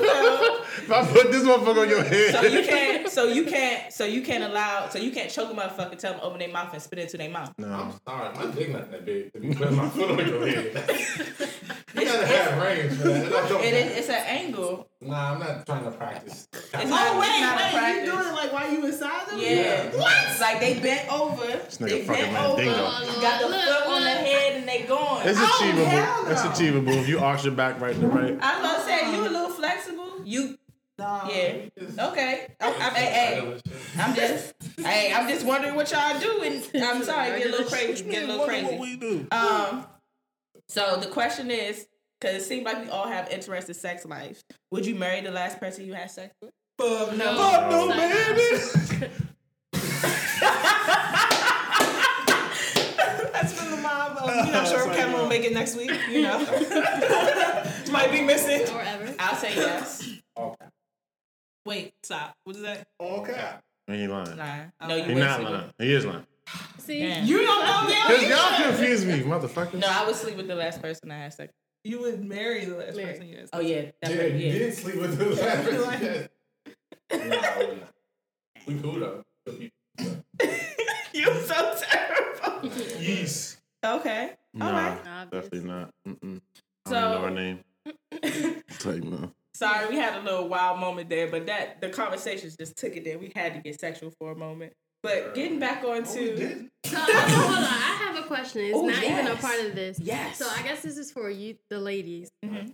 If I put this motherfucker on your head, So you can't. So you can't. So you can't allow. So you can't choke a motherfucker, tell them open their mouth and spit into their mouth. no. I'm sorry, my dick not that big to be putting my foot on your head. you gotta have range for that. And I don't- It is. It's an angle. Nah, I'm not trying to practice. It's Oh not, wait, it's not a wait, you doing it like while you inside them? Yeah. What? Like they bent over. nigga They fucking bent over. Mandingo. Got the Look, foot on the head and they going. It's Oh, achievable. hell It's achievable if you arch your back right to right. I was gonna say you a little flexible. You Nah. yeah. Okay. I'm, I'm, hey, hey, I'm just hey, I'm just wondering what y'all do and I'm sorry, get a little crazy, get a little What crazy. we do? Um so the question is, cause it seems like we all have interesting sex lives. Would you marry the last person you had sex with? Fuck no. Fuck no, baby. That's been the mob. Um, you know, sure Kevin will make it next week. You know, might be missing. Or ever. I'll say yes. Okay. Wait, stop. What is that? Okay. He ain't lying. Nah. No, you He wouldn't lying. He is lying. See, Yeah. You don't know Cause y'all confuse me, motherfucker. No, I would sleep with the last person I had sex. You would marry the last Marry. person you had. Oh yeah, Yeah, definitely. you Yeah. did sleep with the last person. Nah, I would not. We cool though. You're so terrible. Yes. Okay. Nah, All right. definitely not. Mm-mm. I So- don't know her name. It's like no. Sorry, we had a little wild moment there, but that the conversations just took it there. We had to get sexual for a moment. But getting back on to So hold on. I have a question. It's Oh, not even a part of this. yes. So I guess this is for you, the ladies. Mhm.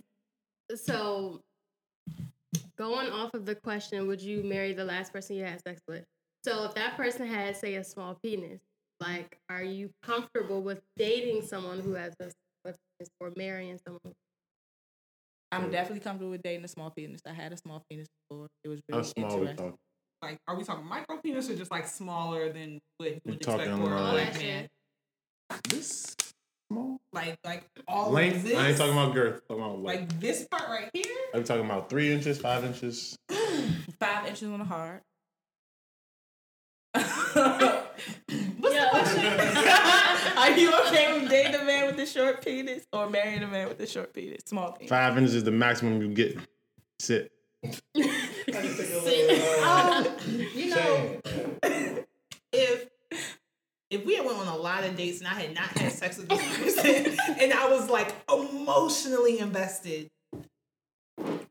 So going off of the question, would you marry the last person you had sex with? So if that person had, say, a small penis, like, are you comfortable with dating someone who has a small penis or marrying someone? I'm definitely comfortable with dating a small penis. I had a small penis before. It was How really small we interesting. talking? Like, are we talking micro penis or just like smaller than what you We would expect talking for a like- black man? This small Like, like all length. of this. I ain't talking about girth. I'm talking about length. like this part right here. I'm talking about three inches, five inches. Five inches on the hard. Are you okay with dating a man with a short penis or marrying a man with a short penis? Small penis. Five inches is the maximum you get. Sit. Um, you know, if if we had went on a lot of dates and I had not had sex with this person and I was like emotionally invested,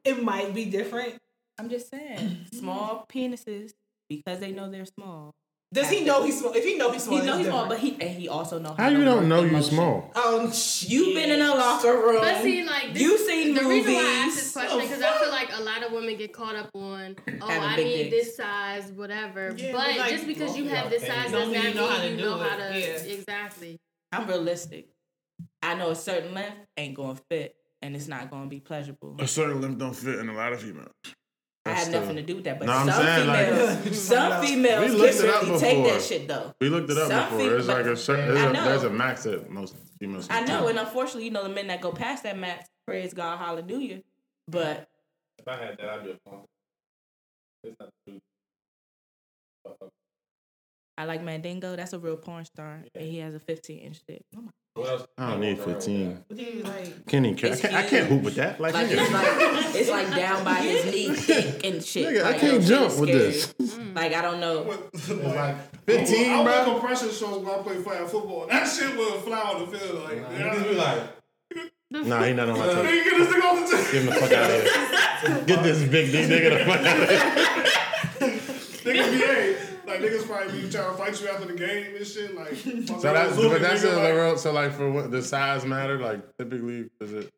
it might be different. I'm just saying, small penises because they know they're small. Does he know he's small? If he know he's small, He know he's small, but he and he also know How to you don't know you emotion. small? Um, You've been in a locker room. But see, like this, you seen the reason why I asked this question because I feel like a lot of women get caught up on, oh, I need dicks. this size, whatever. Yeah, but but, like, just because you have this size does not mean you know how to you know how to Yeah. exactly. I'm realistic. I know a certain length ain't gonna fit, and it's not gonna be pleasurable. A certain length don't fit in a lot of females. I That's had the- nothing to do with that, but No, some saying, like- females, some females We can looked it up really take that shit though. We looked it up Some before. It's like a certain. I There's a, there's a max that most females. I know, take. and unfortunately, you know, the men that go past that max, praise God, hallelujah. But If I had that, I'd be a punk. It's not true. I like Mandingo. That's a real porn star, and he has a 15 inch dick. Oh what else? I don't need 15. What do you like? Can't I, can't, I can't hoop with that. Like, Like it's like it's like down by his knee, thick and shit. nigga, I can't jump with this. Mm. Like I don't know. It's like 15, I wear bro. compression shorts when I play flag football. That shit will fly on the field. Like, Nah, yeah. niggas be like, Nah, he not on my team. Get this nigga off the team. Get him the fuck out of here. Get this big D nigga the fuck out of here. Nigga be hey, like niggas probably be trying to fight you after the game and shit. Like, So around that's, but that's nigga, a, like- real- so like for what the size matter, like typically is it?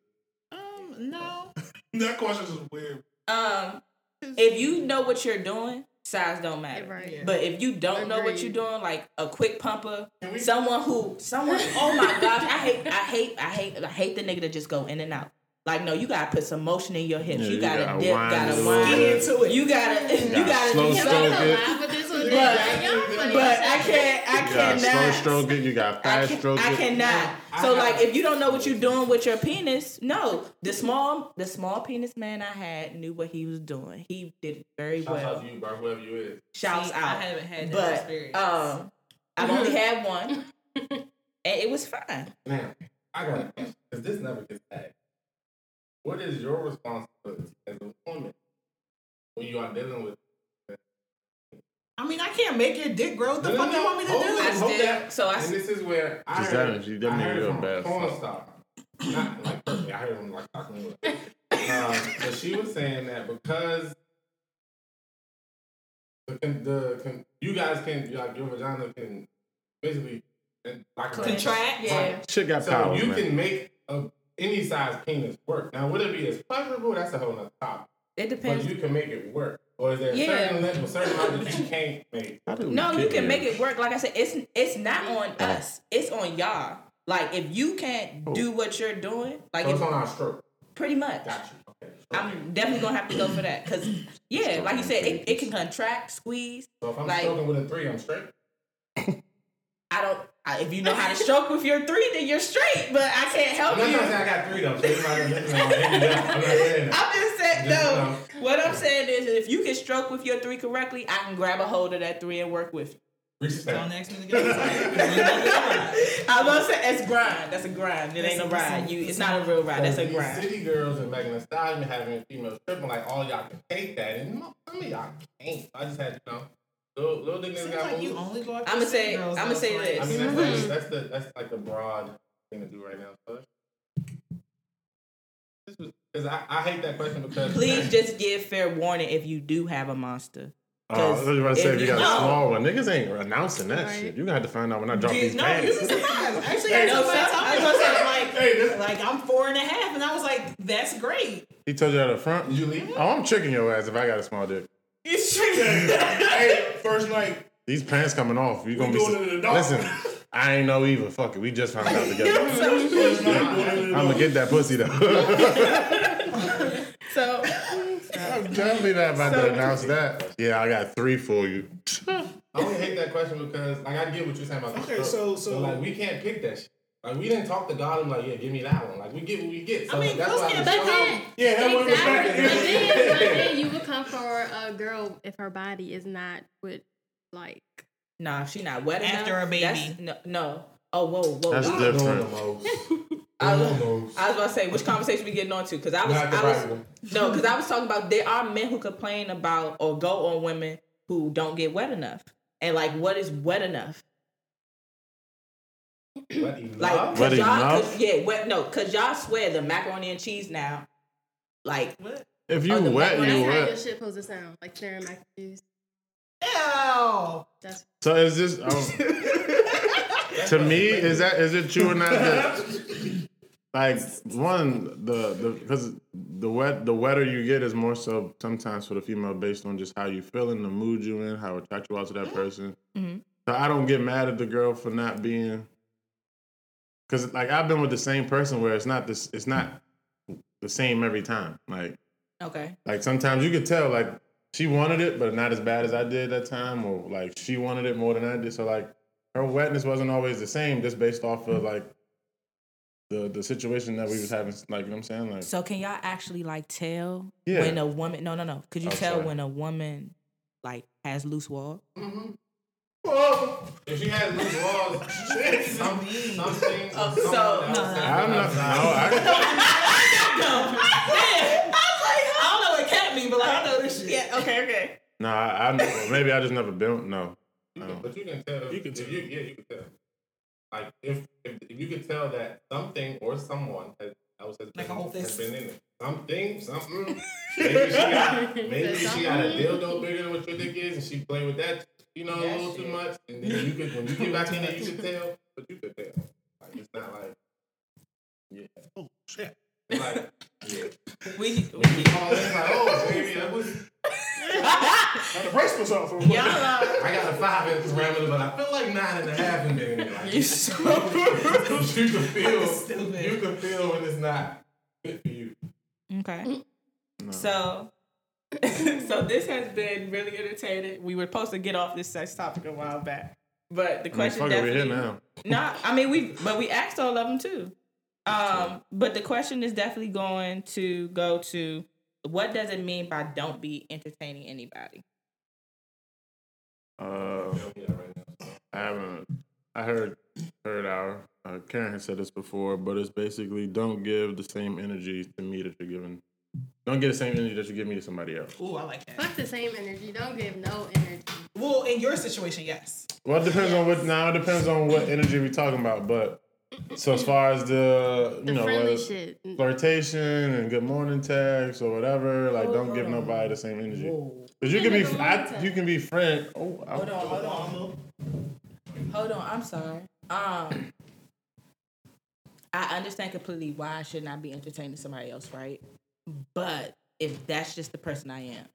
Um, no. That question is weird. Um, if you know what you're doing, size don't matter. Right. But if you don't know what you're doing, like a quick pumper, someone who, someone, oh my gosh, I hate, I hate, I hate, I hate the nigga that just go in and out. Like no, you gotta put some motion in your hips. Yeah, you, you gotta, gotta dip, wind gotta it a wind little bit. into it. You gotta, you gotta gotta slow do Y'all stroke can something. it. laugh, but But- y'all funny. But I can't, I You got slow cannot. stroke it, you got fast can, stroke I cannot. So like, if you don't know what you're doing with your penis, no. The small, the small penis man I had knew what he was doing. He did it very shout well. out to you, bro, whoever you is. Shouts See, out. I haven't had that but experience. um, I've only had one, and it was fine. Now, I got a question, because this never gets asked. What is your responsibility as a woman when you are dealing with I mean, I can't make your dick grow. What the No, no, fuck no. you want me to Hold do? on, I hold that. so I and this is where I Just heard, that, you definitely I heard real from bad a porn fuck. star. Not like personally, I heard him like talking to me. Um, but she was saying that because the, con- the con- you guys can like your vagina can basically like Contract? Yeah. Shit got So powers, you man. can make a, any size penis work. Now, would it be as pleasurable? That's a whole nother topic. It depends. But you can make it work. Or is there a Yeah. certain limit, a certain amount that you can't make? How did we No, you can make it work. Like I said, it's it's not on us. It's on y'all. Like if you can't do what you're doing, like So if, it's on our stroke. pretty much. Got you. Okay. I'm definitely gonna have to go for that because yeah, like you said, it, it can contract, squeeze. So if I'm like- stroking with a three, I'm straight. I don't. I, if you know how to stroke with your three, then you're straight. But I can't help I'm not you. trying to say I got three though. So you might, you know, hit me up. I'm not saying that. Just saying no. What I'm saying is, if you can stroke with your three correctly, I can grab a hold of that three and work with you. Don't Respect. ask me to get outside. I was gonna say it's grind. That's a grind. It ain't a ride. You, it's not a real ride. That's a grind. City girls and Megan Thee Stallion having females tripping like all y'all can take that, and some of y'all can't. I just had to you know. Little, little niggas got like you only go after I'ma say- girls, I'ma say this. I mean, that's, Mhm. that's, that's the that's like a broad thing to do right now. So because I, I hate that question because Please just give fair warning if you do have a monster. Oh, I was about to say, if you got No. a small one, niggas ain't announcing that Right. shit. You gonna have to find out when I drop Yeah, these no, pants. you'd be surprised. Actually, Hey, I no, told my some- I was like, Hey, this, like I'm four and a half, and I was like, that's great. He told you that up front. Did you leave? Oh, I'm tricking your ass if I got a small dick. Hey, first night, These pants coming off. You gonna be. doing it the dark. Listen, I ain't know either. Fuck it. We just found out together. first night, doing it in the I'm gonna get that pussy though. So. I'm definitely not about to announce that. Yeah, I got three for you. I only hate that question because like I get what you're saying about the Okay, stroke, so- but, so- like we can't pick that shit. Like we didn't talk to God and like, yeah, give me that one. Like we get what we get. So I mean, that's girls why But then, Yeah, that one exactly. respect But then, but then you would come for a girl if her body is not with like. Nah, if she not wet enough. After enough, a baby. that's- No, no. Oh, whoa, whoa. That's wow. different. I was, I was about to say which conversation we getting on to because I was, I was one. no, because I was talking about there are men who complain about or go on women who don't get wet enough, and like what is wet enough? What enough? Like, cause y'all, enough? cause, yeah, wet. No, cause y'all swear the macaroni and cheese now, like If you Oh, wet, back- you That's how your wet. shit supposed to sound, like staring mac and cheese. Ew. That's So is this um, to me? Is that is it true or not that like one the the because the wet the wetter you get is more so sometimes for the female based on just how you feeling, the mood you in, how attracted you are to that person. Mhm. So I don't get mad at the girl for not being because like I've been with the same person where it's not this it's not the same every time. Like okay, like sometimes you could tell like she wanted it, but not as bad as I did that time, or like she wanted it more than I did. So like her wetness wasn't always the same, just based off of mm-hmm. like the the situation that we was having. Like you know what I'm saying, like So can y'all actually like tell Yeah. when a woman? No, no, no. Could you Oh, tell sorry. when a woman like has loose wall? If she had loose walls, some, something. Oh, someone so- else no, has I'm not. been No, outside. I, I don't know what cat mean, but like I know this shit. Yeah. Okay. Okay. no, I, I maybe I just never been. No, You no. can- But you can tell. You can if tell. You, yeah, you can tell. Like if, if if you could tell that something or someone has, else has Like a been, whole has been in it. Something, something. Maybe she got maybe she got a dildo bigger than what your dick is, and she play with that, you know, a That little too much. And then you could when you get back in it, you could tell. But you could tell. Like it's not like yeah, Oh shit. like yeah. We. You call in like oh baby, that was. Got the bracelets off. real quick. Y'all are. I got a five inch parameter, but I feel like nine and a half in there. Like, You so. you can feel Stupid. you can feel when it's not good for you. Okay. no. So, so this has been really entertaining. We were supposed to get off this sex topic a while back, but the I mean, question we definitely. here now. Nah, I mean we, but we asked all of them too. Um, but the question is definitely going to go to what does it mean by don't be entertaining anybody? Uh, I haven't. I heard heard our uh, Karen had said this before, but it's basically don't give the same energy to me that you're giving. Don't give the same energy that you give me to somebody else. Ooh, I like that. fuck the same energy. Don't give no energy. Well, in your situation, yes. Well, it depends on what. Now it depends on what energy we're talking about. But so as far as the you The know friendly whether shit. flirtation and good morning text or whatever, like don't give nobody the same energy. Because you can be, I, you can be friend. Oh, I- Hold on, hold on, hold on. I'm sorry. Um, I understand completely why I should not be entertaining somebody else, right? But if that's just the person I am,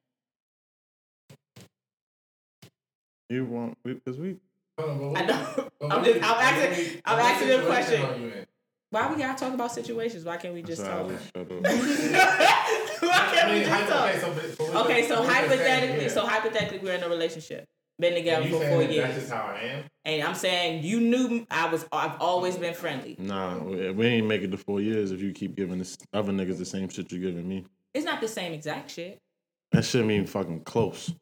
you want because we. I know. I'm just, I'm asking, I'm asking you a question. Why we gotta talk about situations? Why can't we just talk? just shut up. Why can't we just talk? okay, so, but- but what Okay, you're- so what you're saying hypothetically, so hypothetically, we're in a relationship, been together for four that That's years, just how I am. and I'm saying you knew I was, I've always been friendly. Nah, we we ain't make it to four years if you keep giving this other niggas the same shit you're giving me. It's not the same exact shit. That shit mean fucking close.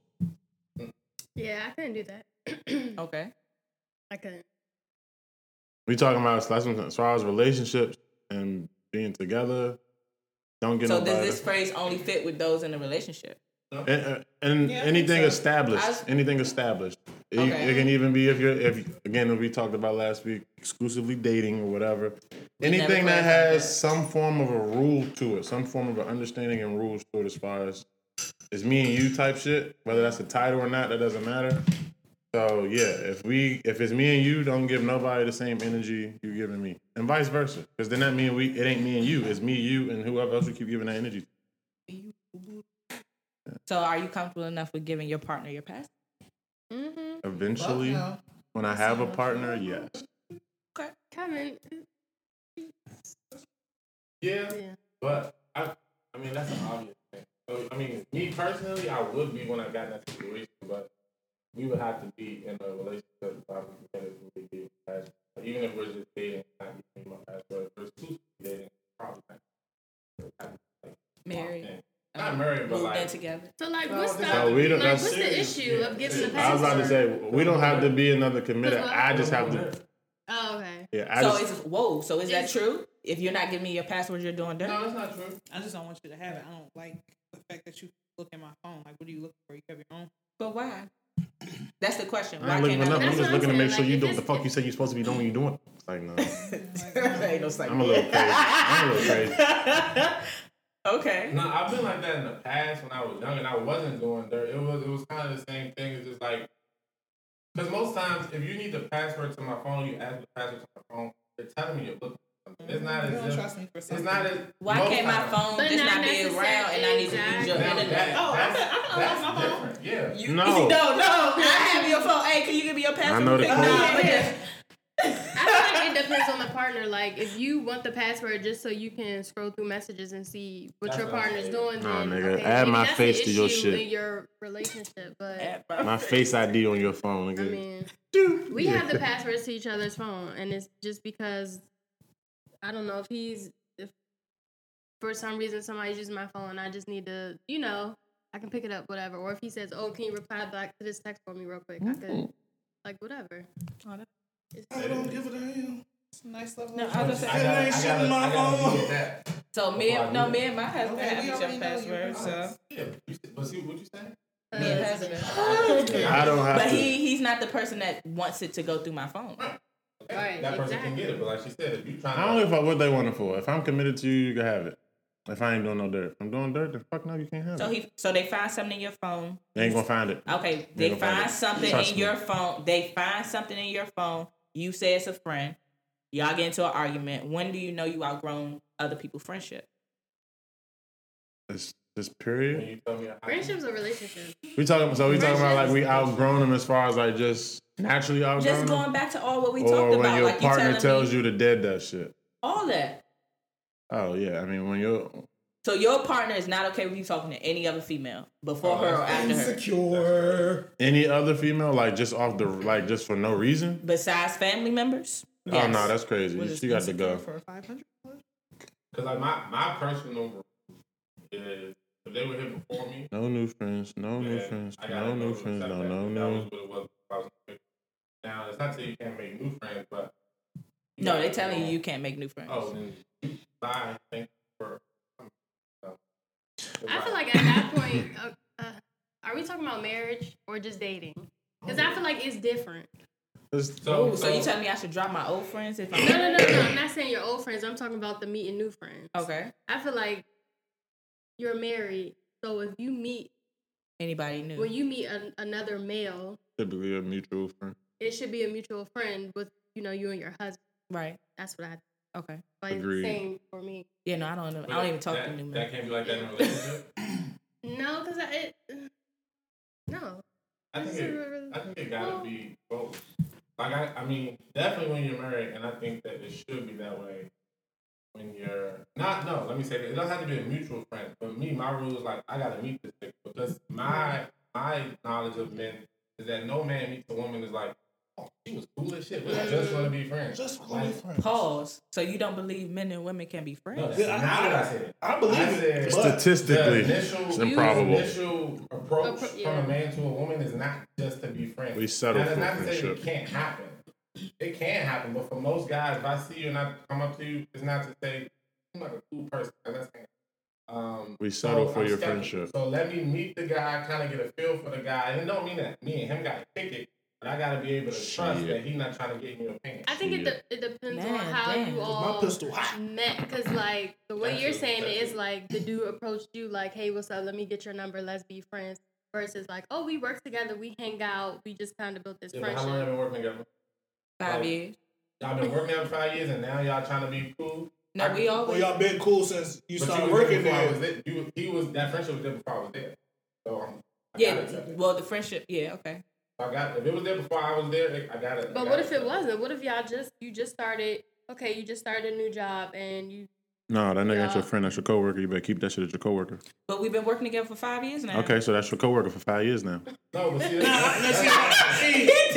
Yeah, I couldn't do that. Okay. I couldn't. We talking about that's what- as far as relationships and being together. Don't get So nobody. does this phrase only fit with those in a relationship? And, and Yeah, anything so. established, was- anything established. It, Okay. it can even be if you're if again we talked about last week, exclusively dating or whatever. Anything that has that. some form of a rule to it, some form of an understanding and rules to it, as far as it's me and you type shit, whether that's a title or not, that doesn't matter. So yeah, if we if it's me and you, don't give nobody the same energy you giving me, and vice versa. Because then that mean we it ain't me and you, it's me, you, and whoever else we keep giving that energy. So are you comfortable enough with giving your partner your pass? Mm-hmm. Eventually, Fuck no. when I have a partner, yes. Okay. Kevin. Yeah, Yeah. but I, I mean that's an obvious thing. So I mean, me personally, I would be when I got in that situation, but we would have to be in a relationship. Probably together to really give password. Even if we're just dating, not giving me my password. If we're exclusively dating, probably not. Like, Married. Locked in. Not married, but Moved in like together. So like, No, what's the so we don't- like, that's what's the serious. issue of giving the password? I was about to say we don't have to be another committed. Uh, I just have to. Oh, okay. Yeah, I So just. is whoa. So is that true? If you're not giving me your password, you're doing dirt. no, that's not true. I just don't want you to have it. I don't like the fact that you look at my phone. Like, what are you looking for? You have your own. But why? That's the question. I Why ain't looking can't for I? nothing. I'm just looking I'm to make saying, sure you do what the fuck you said you're supposed to be doing. You doing? It's like no. Ain't no second. I'm a little crazy. I'm a little crazy. okay. No, I've been like that in the past when I was young and I wasn't doing dirt. It was it was kind of the same thing. It's just like because most times if you need the password to my phone, you ask for the password to my phone. They're telling me you're looking. It's not You as don't if trust me for it's not as Why can't my phone But just not not be necessarily- around and I need to use your exactly. Now, internet? that- Oh, I that's, can- I can unlock my phone. different. Yeah. You, No. no, no. I have your phone. Hey, can you give me your password? I know the Nah, code. but just- I feel like it depends on the partner. Like, if you want the password just so you can scroll through messages and see what That's your what I'm partner's saying. doing, Nah, then nigga, okay, add my that's face to your issue shit. in your relationship. But My face ID on your phone, I nigga. mean, we have the passwords to each other's phone, and it's just because I don't know if he's if for some reason somebody's using my phone, I just need to, you know, I can pick it up, whatever. Or if he says, "Oh, can you reply back to this text for me real quick?" I could, mm. like, whatever. It's- I don't give a damn. It's a nice level. No, I was trust. gonna say- I gotta, I gotta, my I gotta phone. get that. So me, oh, and- no, me and my husband Okay, have we each already other's know your password. So passwords. Yeah, you said- but see what you saying? Uh, me and husband. I don't have But to. he he's not the person that wants it to go through my phone. Right, that person exactly. can get it, but like she said, if you trying I don't give a fuck what they want it for. If I'm committed to you, you can have it. If I ain't doing no dirt, if I'm doing dirt, then fuck no, you can't have So it. So he so they find something in your phone. They ain't gonna find it. Okay, they gonna find find something Trust in me. your phone. They find something in your phone. You say it's a friend. Y'all get into an argument. When do you know you outgrown other people's friendship? This this when period. you tell me, Friendships or relationships? We talking. So we talking about like we outgrown them as far as like just naturally outgrown Just them, going back to all what we or talked when about, your like you partner telling tells me you to dead that shit. all that. Oh yeah, I mean when you're So your partner is not okay with you talking to any other female before oh, her or after her, Insecure. any other female, like just off the like just for no reason. besides family members. Oh no, that's crazy. Was She got to go. for five hundred. Because like my my personal rule is if they were here before me, No new friends. No new friends. No new friends. No no no. was what it was. if I was convicted. Now it's not that you can't make new friends, but No, gotta they telling you you can't make new friends. Oh, then bye. Thank you for. So, I feel like at that point, uh, uh, are we talking about marriage or just dating? Because I feel like it's different. It's- So, so you telling me I should drop my old friends if I'm No, no, no, no. I'm not saying your old friends. I'm talking about the meeting new friends. okay? I feel like you're married, so if you meet Anybody new? when you meet an, another male, typically a mutual friend. it should be a mutual friend with you know you and your husband. right. That's what I. Okay. But it's the Agreed. same for me. Yeah, no, I don't know. I don't even talk that, to new men. That can't be like that in a relationship. No, because I. It, no. I think it, a- I think it gotta be both. Like I, I mean, definitely when you're married, and I think that it should be that way. When you're not, no, let me say that it doesn't have to be a mutual friend. But me, my rule is like I gotta meet this because my my knowledge of men is that no man meets a woman is like, she was cool as shit. We're just gonna be friends. Just call like, me friend. Pause. So you don't believe men and women can be friends? No, that's Yeah, I- not what I said. I believe I it, said but- Statistically, the initial, it's the improbable. initial approach Appro- from a man to a woman is not just to be friends. We settle Now, for that's not to say friendship. it can't happen. It can happen, but for most guys, if I see you and I come up to you, it's not to say I'm like a cool person. Let's hang out. Um, We settle for I'm your skeptical. friendship. So let me meet the guy, kind of get a feel for the guy, and it don't mean that me and him got to kick it, but I got to be able to trust that he's not trying to get in your pants. I think it, de- it depends on how damn. you My all pistol hot. met. Because like the way That's you're it, saying it that's is like the dude approached you like, "Hey, what's up? Let me get your number. Let's be friends." Versus like, "Oh, we work together. We hang out. We just kind of built this Yeah, but how long y'all friendship." been working together? Five Like, years. Y'all been working together for five years, and now y'all trying to be cool. No, we Well, always. y'all been cool since you But started you working there I was there. there. You, he was that friendship was there before I was there. So um, I Yeah. gotta accept it. Well, the friendship. Yeah. Okay. I got if it was there before I was there, I got it. But what if it wasn't? What if y'all just you just started? Okay, you just started a new job and you No, that nigga ain't your friend. That's your coworker. You better keep that shit at your coworker. But we've been working together for five years now. Okay, so that's your coworker for five years now. No, but see, that's, nah, see, see, see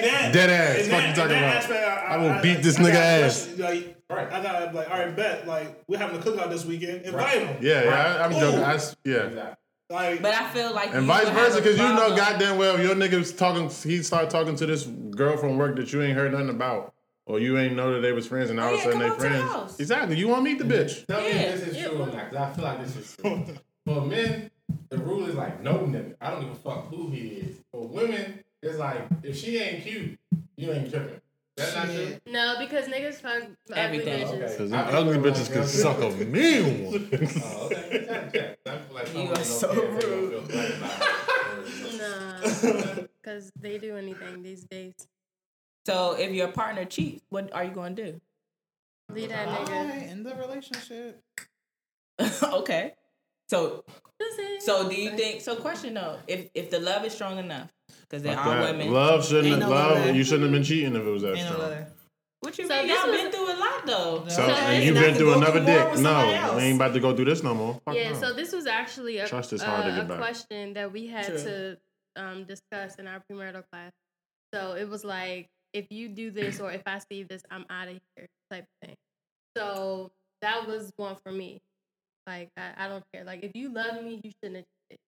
that. Dead ass. in Fuck that- you talking about? aspect, I will beat this I nigga ass. question, Like, Right. I got like, all right, bet. Like, we're having a cookout this weekend. Invite him. Yeah, yeah. I, I'm Ooh. joking. I s yeah. exactly. Like, But I feel like And vice versa, because you know problem- goddamn well if your nigga's talking, he start talking to this girl from work that you ain't heard nothing about, or you ain't know that they was friends, and all Oh, of a sudden come they out the friends. house. Exactly. You want to meet the bitch? Tell me if this is yeah, true or not, because I feel like this is true. For men, the rule is like no nigga. I don't give a fuck who he is. For women, it's like if she ain't cute, you ain't tripping. That's not true. No, because niggas fuck ugly Everything. bitches. Okay. Because I them feel ugly bitches can suck a mean one. Oh, okay. Check, check. I feel like You are so care if they don't rude. feel threatened by it. Nah, because they do anything these days. So if your partner cheats, what are you going to do? Leave that nigga. Alright, in the relationship. okay. So That's it. so do you think? So question though, if if the love is strong enough, because there Fuck are that. women. Love shouldn't Ain't have, no love. love. You shouldn't have been cheating if it was that Ain't strong. letter. What you So mean? Y'all been through a lot though. So, So and you've been through another through dick. No, we ain't about to go through this no more. Fuck yeah, no. so this was actually a, Trust is hard to uh, get a back. question that we had True. to um, discuss in our premarital class. So it was like, if you do this or if I see this, I'm out of here type of thing. So that was one for me. Like, I, I don't care. Like, if you love me, you shouldn't have cheated.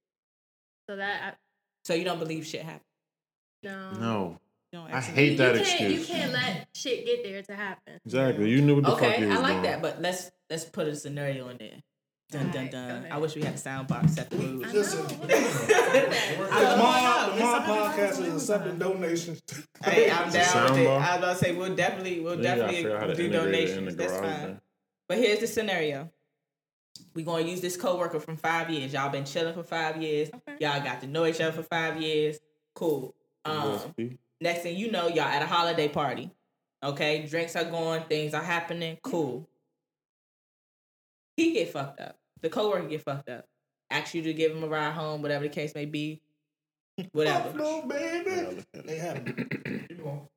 So that, So you don't believe shit happened. I, no. no, don't I hate that can't, excuse. You can't let shit get there to happen. Exactly. You knew what the fuck Okay, you I like doing. that, but let's let's put a scenario in there. Dun dun Alright, go dun. ahead. I wish we had a sound box set the rules. I know. Listen. What is that? the know, Mod, the it's Mod something podcast is accepting donations. Hey, I'm down with it. bar. I was about to say we'll definitely we'll You gotta definitely figure out how to do integrate it in donations. That's fine. there. But here's the scenario. We're gonna use this coworker from five years. Y'all been chilling for five years. Y'all got to know each other for five years. Cool. Um, next thing you know, y'all at a holiday party. Okay, drinks are going, things are happening. Cool. He get fucked up. The coworker get fucked up. Ask you to give him a ride home, whatever the case may be. Whatever. no, baby. They have it.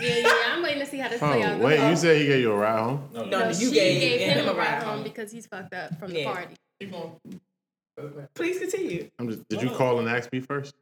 Yeah, yeah, I'm waiting to see how this play out. Oh, wait, you said he gave you a ride home? No, No, no. No, you she gave, gave him, a ride home. because he's fucked up from Yeah. the party. Please continue. I'm just, did you call and ask me first?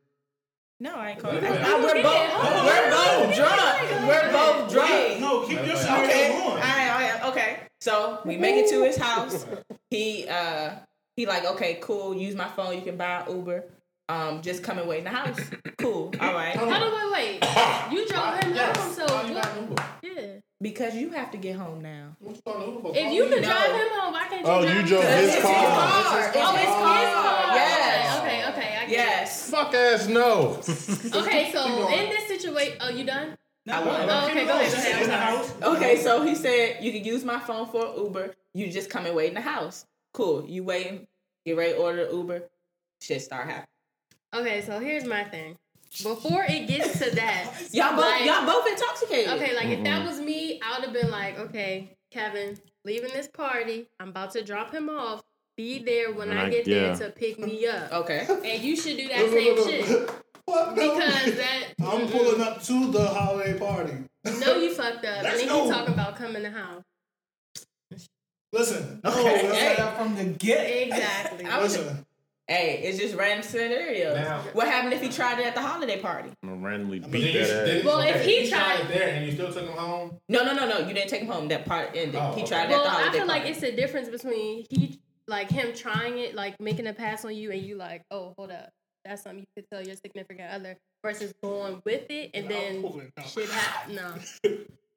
No, I ain't calling. Wait, wait. I, we're both we're both drunk. We're both drunk. No, keep your Okay. Okay. on. All right, all right, okay. So we make it to his house. He uh he like, okay, cool, use my phone, you can buy an Uber. Um, just come and wait in the house. Cool. All right. Hold on, wait, wait. You drove him Yes. home, so Why you what? got Uber? Yeah. Because you have to get home now. What you calling Uber for? If you can No. drive him home, why can't you Oh, drive you him drove home? his It's his car. car. Oh, it's his car. Yes. Okay, okay, I get Yes. Fuck ass no. Okay, so in this situation, oh, you done? I want Oh, okay, go ahead, go ahead. in the house. Okay, so he said you can use my phone for Uber. You just come and wait in the house. Cool. You waiting, get ready to order Uber. Shit start happening. Okay, so here's my thing. Before it gets to that, Y'all both like- y'all both intoxicated. Okay, like if that mm-hmm. was me, I would have been like, okay, Kevin, leaving this party. I'm about to drop him off. Be there when When I I- get yeah. there to pick me up. Okay. And you should do that Look, same shit. What? No. Because that I'm pulling up to the holiday party. No, you fucked up. Let's and then go. you talking about coming to house. Listen, no, Okay. listen, Hey. From the get. Exactly. I was- listen. Hey, it's just random scenarios. Now- what happened if he tried it at the holiday party? I'm gonna randomly Then beat you- that ass. Well, if okay, he tried tried- it there and you still took him home, No, no, no, no. You didn't take him home. That part ended. Oh, he okay. tried it well, at the I holiday feel like it's a difference between he like him trying it, like making a pass on you, and you like, oh, hold up, that's something you could tell your significant other, versus going with it and then pulling it out. shit happen. No.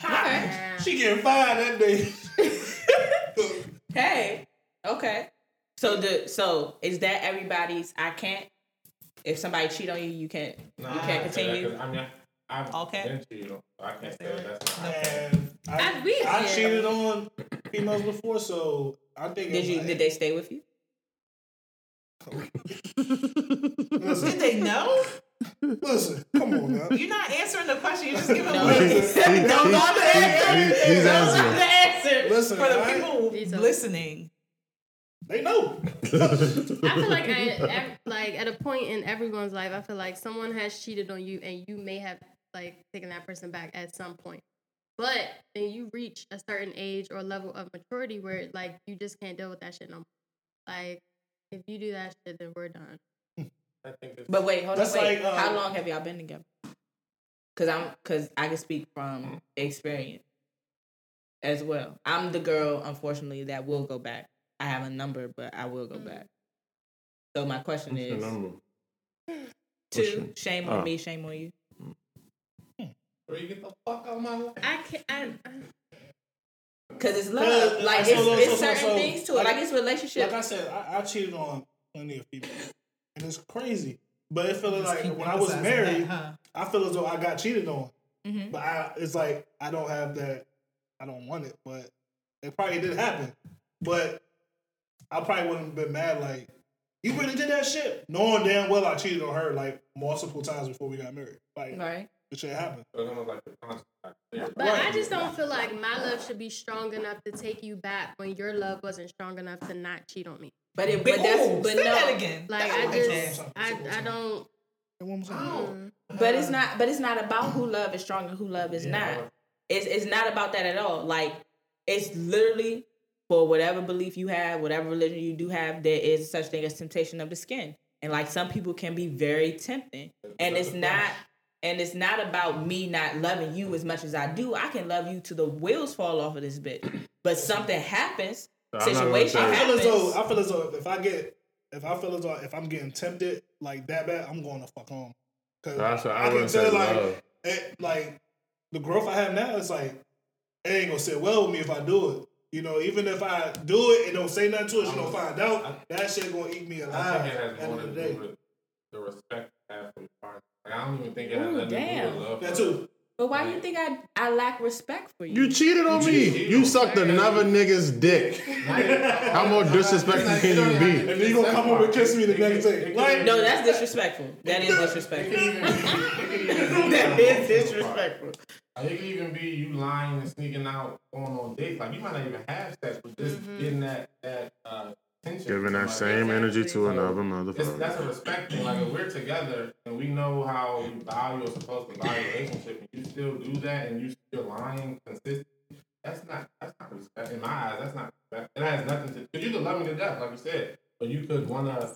okay. She getting fired that day. Hey. Okay. So the so is that everybody's? I can't. If somebody cheat on you, you can't. nah, you I can't can't say that continue. 'cause I mean, I've Okay. been cheated on. so I can't say that that's not. And I, I- we- I yeah. cheated on females before, so I think. Did you? was- Did they stay with you? Did they know? listen, come on now. You're not answering the question. You're just giving No. away. Don't bother he- answering. he- he's Don't answering. bother answering. Listen, for the I- people These listening. They know. I feel like at, at like at a point in everyone's life, I feel like someone has cheated on you, and you may have like taken that person back at some point. But then you reach a certain age or level of maturity where mm-hmm. like you just can't deal with that shit no more. Like if you do that shit, then we're done. Hmm. I think it's, But wait, hold on, wait. like, uh, How um long have y'all been together? Cause I'm, cause I can speak from mm-hmm. experience as well. I'm the girl, unfortunately, that will go back. I have a number, but I will go mm-hmm. back. So my question What's your is number? two. your- Shame on oh. me, shame on you. Bro, you get the fuck out of my life. I can't. I, Cause it's love. Cause- Like so- it's, so- it's so- certain so- things to it. like- Like it's relationship. Like I said, I, I cheated on plenty of people, and it's crazy. But it feels like when I was married, that, huh? I feel as though I got cheated on. Mhm. But I, it's like I don't have that. I don't want it, but it probably did happen. But I probably wouldn't have been mad. Like you really did that shit, knowing damn well I cheated on her like multiple times before we got married. Like Right. It shit happened. So it's almost like the constant. like, clear. but Right. I just don't feel like my love should be strong enough to take you back when your love wasn't strong enough to not cheat on me. But it, but that's, Ooh, but say no. that again. Like That I just, sense. I, I don't. One more time. mm. But it's not. But it's not about who love is strong and who love is Yeah. not. It's it's not about that at all. Like it's literally for whatever belief you have, whatever religion you do have, there is such thing as temptation of the skin, and like some people can be very tempting, and it's not. And it's not about me not loving you as much as I do. I can love you till the wheels fall off of this bitch. But something happens, So I'm not gonna situation say- I feel as though I feel as though if I get if I feel as though if I'm getting tempted like that bad, I'm going to fuck home. Cause That's what I can wouldn't tell like it, like the growth I have now is like it ain't gonna sit well with me if I do it. You know, even if I do it and don't say nothing to it, she don't find out. That shit gonna eat me alive. I alive. think it has more to do with the respect you have for your partner. Like, I don't even think it has Ooh, nothing to do damn. with love. That too. but why do you think I I lack respect for you? You cheated on You me. cheated. You sucked another nigga's dick. How more disrespectful can you be? And then you gonna come over and kiss me the next day. Like, No, that's disrespectful. That is disrespectful. that is disrespectful. Like, it could even be you lying and sneaking out, on on dates. Like you might not even have sex, but just getting that that uh, attention. Giving that same energy to another motherfucker. that's a respect thing. Like if we're together and we know how you value or supposed to value a relationship, and you still do that and you still lying consistently, that's not that's not respect in my eyes. That's not respect. It has nothing to. Cause you could love me to death, like you said, but you could wanna.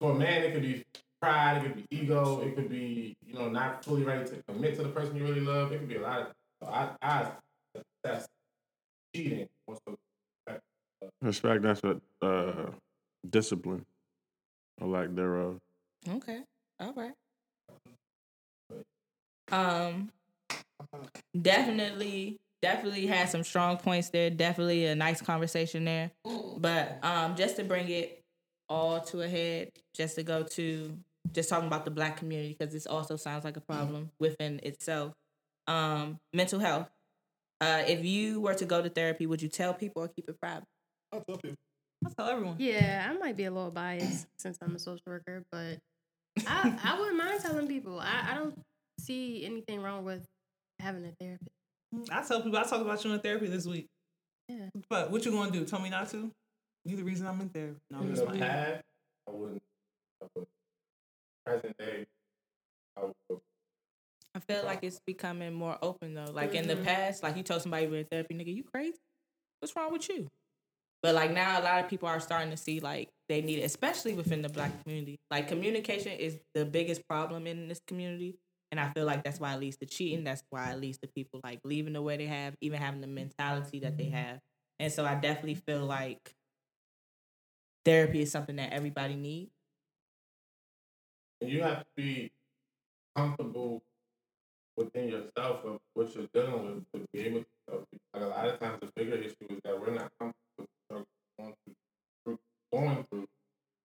For a man, it could be pride, it could be ego, it could be you know not fully ready to commit to the person you really love. It could be a lot of. So I, I that's cheating. more so respect. That's what uh, discipline or lack thereof. Okay. All right. Um definitely definitely had some strong points there. Definitely a nice conversation there. But um just to bring it all to a head, just to go to just talking about the black community because this also sounds like a problem within itself. Um mental health. Uh if you were to go to therapy, would you tell people or keep it private? I'll tell people. I tell everyone. Yeah, I might be a little biased since I'm a social worker, but I I wouldn't mind telling people. I, I don't see anything wrong with having a therapist. I tell people I talked about you in therapy this week. Yeah. But what you gonna do? Tell me not to? You the reason I'm in therapy. No, I'm In just the playing. past, I wouldn't. I would. Present day, I would. I feel like it's becoming more open though. Like in the mm-hmm. past, like you told somebody you were in therapy, nigga, you crazy? What's wrong with you? But like now, a lot of people are starting to see like they need it, especially within the black community. Like communication is the biggest problem in this community, and I feel like that's why it leads to cheating. That's why it leads to people like leaving the way they have, even having the mentality that they have. And so I definitely feel like therapy is something that everybody needs. You have to be comfortable within yourself of what you're dealing with to be able to help people. Like a lot of times, the bigger issue is that we're not comfortable going through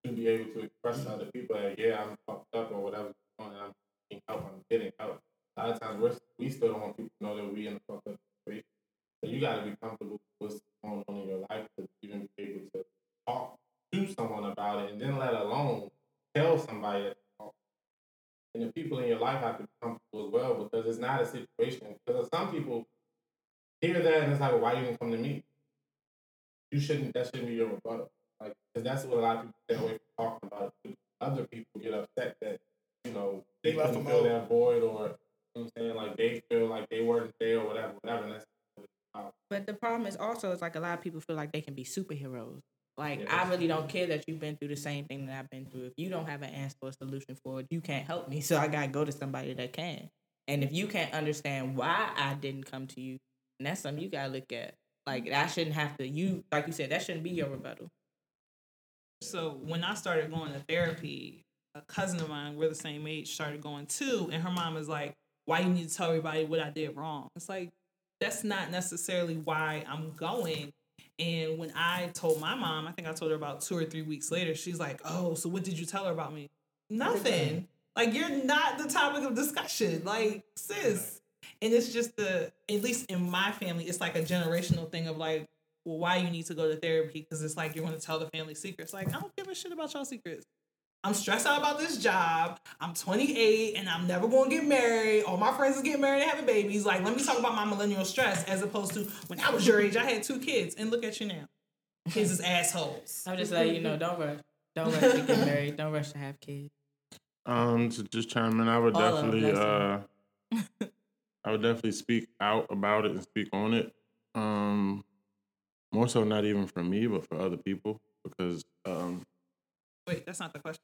to be able to express to other people that yeah, I'm fucked up or whatever's going on, I'm getting help, I'm getting help. A lot of times, we're, we still don't want people to know that we in a fucked up situation. So you got to be comfortable with what's going on in your life to even be able to talk to someone about it, and then let alone tell somebody that and the people in your life have to be comfortable as well because it's not a situation. Because some people hear that and it's like, well, why you didn't come to me? You shouldn't. That shouldn't be your rebuttal. Like, because that's what a lot of people stay away from talking about. Other people get upset that you know they You left couldn't them fill out. that void or You know what I'm saying? Like they feel like they weren't there or whatever, whatever. And that's But the problem is also it's like a lot of people feel like they can be superheroes. Like Yeah, I that's really don't care that you've been through the same thing that I've been through. If you don't have an answer or a solution for it, you can't help me. So I gotta go to somebody that can. And if you can't understand why I didn't come to you, and that's something you gotta look at. Like that shouldn't have to you like you said, that shouldn't be your rebuttal. So when I started going to therapy, a cousin of mine, we're the same age, started going too, and her mom was like, "Why you need to tell everybody what I did wrong?" It's like that's not necessarily why I'm going. And when I told my mom, I think I told her about two or three weeks later, she's like, "Oh, so what did you tell her about me?" Nothing. Like you're not the topic of discussion, like sis. And it's just the, at least in my family, it's like a generational thing of like, well, why you need to go to therapy? Because it's like you're going to tell the family secrets. Like, I don't give a shit about y'all secrets. I'm stressed out about this job. I'm 28 and I'm never going to get married. All my friends is getting married and having babies. Like, let me talk about my millennial stress as opposed to when I was your age, I had two kids. And look at you now. Kids is assholes. I'm just letting you know, don't rush. Don't rush to get married. Don't rush to have kids. Um, to just chime in, I would All definitely, uh, I would definitely speak out about it and speak on it. Um, more so, not even for me, but for other people, because um, Wait, that's not the question.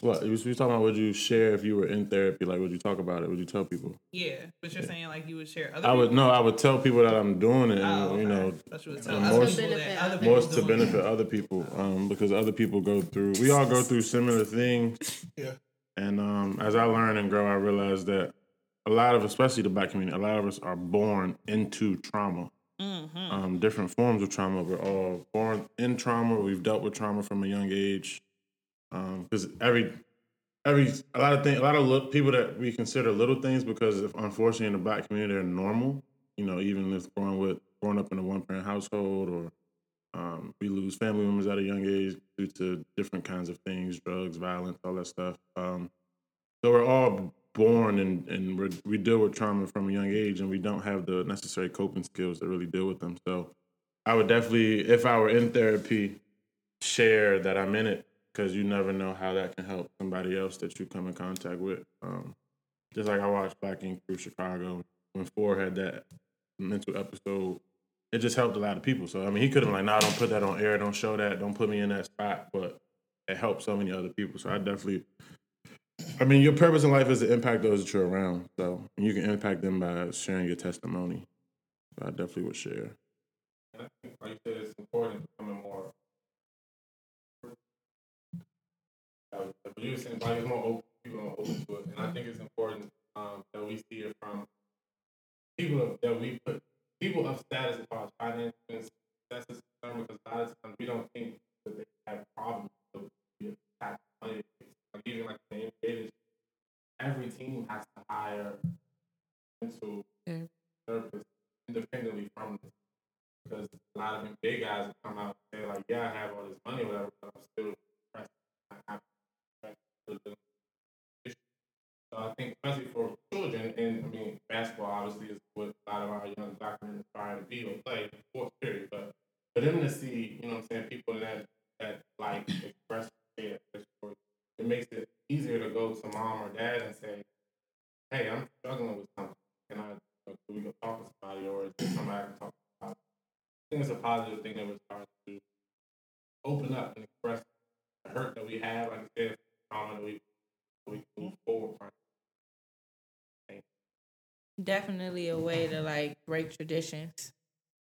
what you was we talking about? Would you share if you were in therapy? Like, would you talk about it? Would you tell people? Yeah, but you're saying like you would share other I would people? no, I would tell people that I'm doing it, and Oh, you okay. know, you would tell and other more, people Benefit that other others. more to benefit other people, um, because other people go through. We all go through similar things. Yeah. And um, as I learn and grow, I realize that a lot of, especially the black community, a lot of us are born into trauma. Mm-hmm. Um, different forms of trauma. We're all born in trauma. We've dealt with trauma from a young age. Because every, every, a lot of things, a lot of people that we consider little things, because if, unfortunately in the black community they're normal. You know, even if growing with, growing up in a one parent household or um, we lose family members at a young age due to different kinds of things, drugs, violence, all that stuff. Um, so we're all born and, and we're, we deal with trauma from a young age, and we don't have the necessary coping skills to really deal with them. So I would definitely, if I were in therapy, share that I'm in it because you never know how that can help somebody else that you come in contact with. Um, just like I watched Black Ink Crew Chicago when Phor had that mental episode it just helped a lot of people. So I mean, he could have like, "Nah, don't put that on air. Don't show that. Don't put me in that spot." But it helped so many other people. So I definitely, I mean, your purpose in life is to impact those that you're around. So you can impact them by sharing your testimony. So I definitely would share. And I think, like you said, it's important becoming more. Uh, but you were saying like more open, people are open to it, and I think it's important um, that we see it from people that we put people of status as far as financial and success is concerned. Because a lot of times we don't think that they have problems with the tax money. Even like the NBA, every team has to hire mental Yeah. therapists independently from this because a lot of big guys come out and say like, yeah, I have all this money, whatever, but I'm still depressed. I have still dealing with issues. So I think especially for children, and I mean basketball obviously is what a lot of our young black men aspire to be or play, sports period. But for them to see, you know what I'm saying, people that that like express their it makes it easier to go to mom or dad and say, Hey, I'm struggling with something. Can I can we go talk to somebody or is somebody I can talk about? I think it's a positive thing that we're starting to open up and express the hurt that we have, like I said, trauma that we we can move forward from. Definitely a way to like break traditions.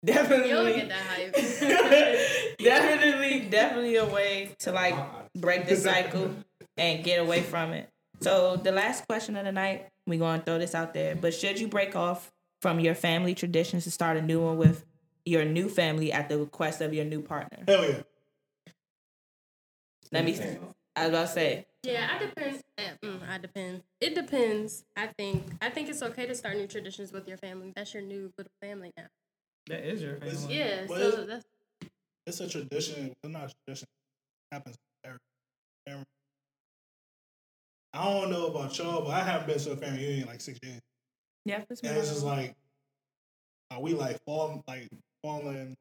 You don't Definitely. get that hype. definitely, definitely a way to like break the cycle and get away from it. So the last question of the night, we're gonna throw this out there. But should you break off from your family traditions to start a new one with your new family at the request of your new partner? Hell yeah. Let me. I was about to say. Yeah, I depend. eh, Mm, I depend. It depends. I think. I think it's okay to start new traditions with your family. That's your new little family now. That is your family. Yeah. Well, So that's It's a tradition. It's not a tradition. It happens every family. I don't know about y'all, but I haven't been to a family reunion like six years. Yeah, that's And it's just like, are we like falling, like falling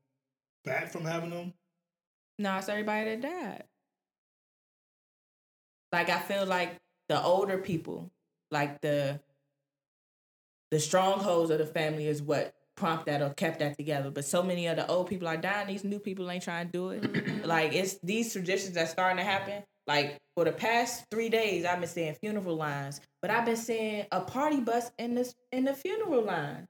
back from having them? No, it's everybody that died. Like I feel like the older people, like the the strongholds of the family is what prompt that or kept that together. But so many of the old people are dying. These new people ain't trying to do it. Mm-hmm. like it's these traditions that's starting to happen. Like for the past three days, I've been seeing funeral lines, but I've been seeing a party bus in the in the funeral line.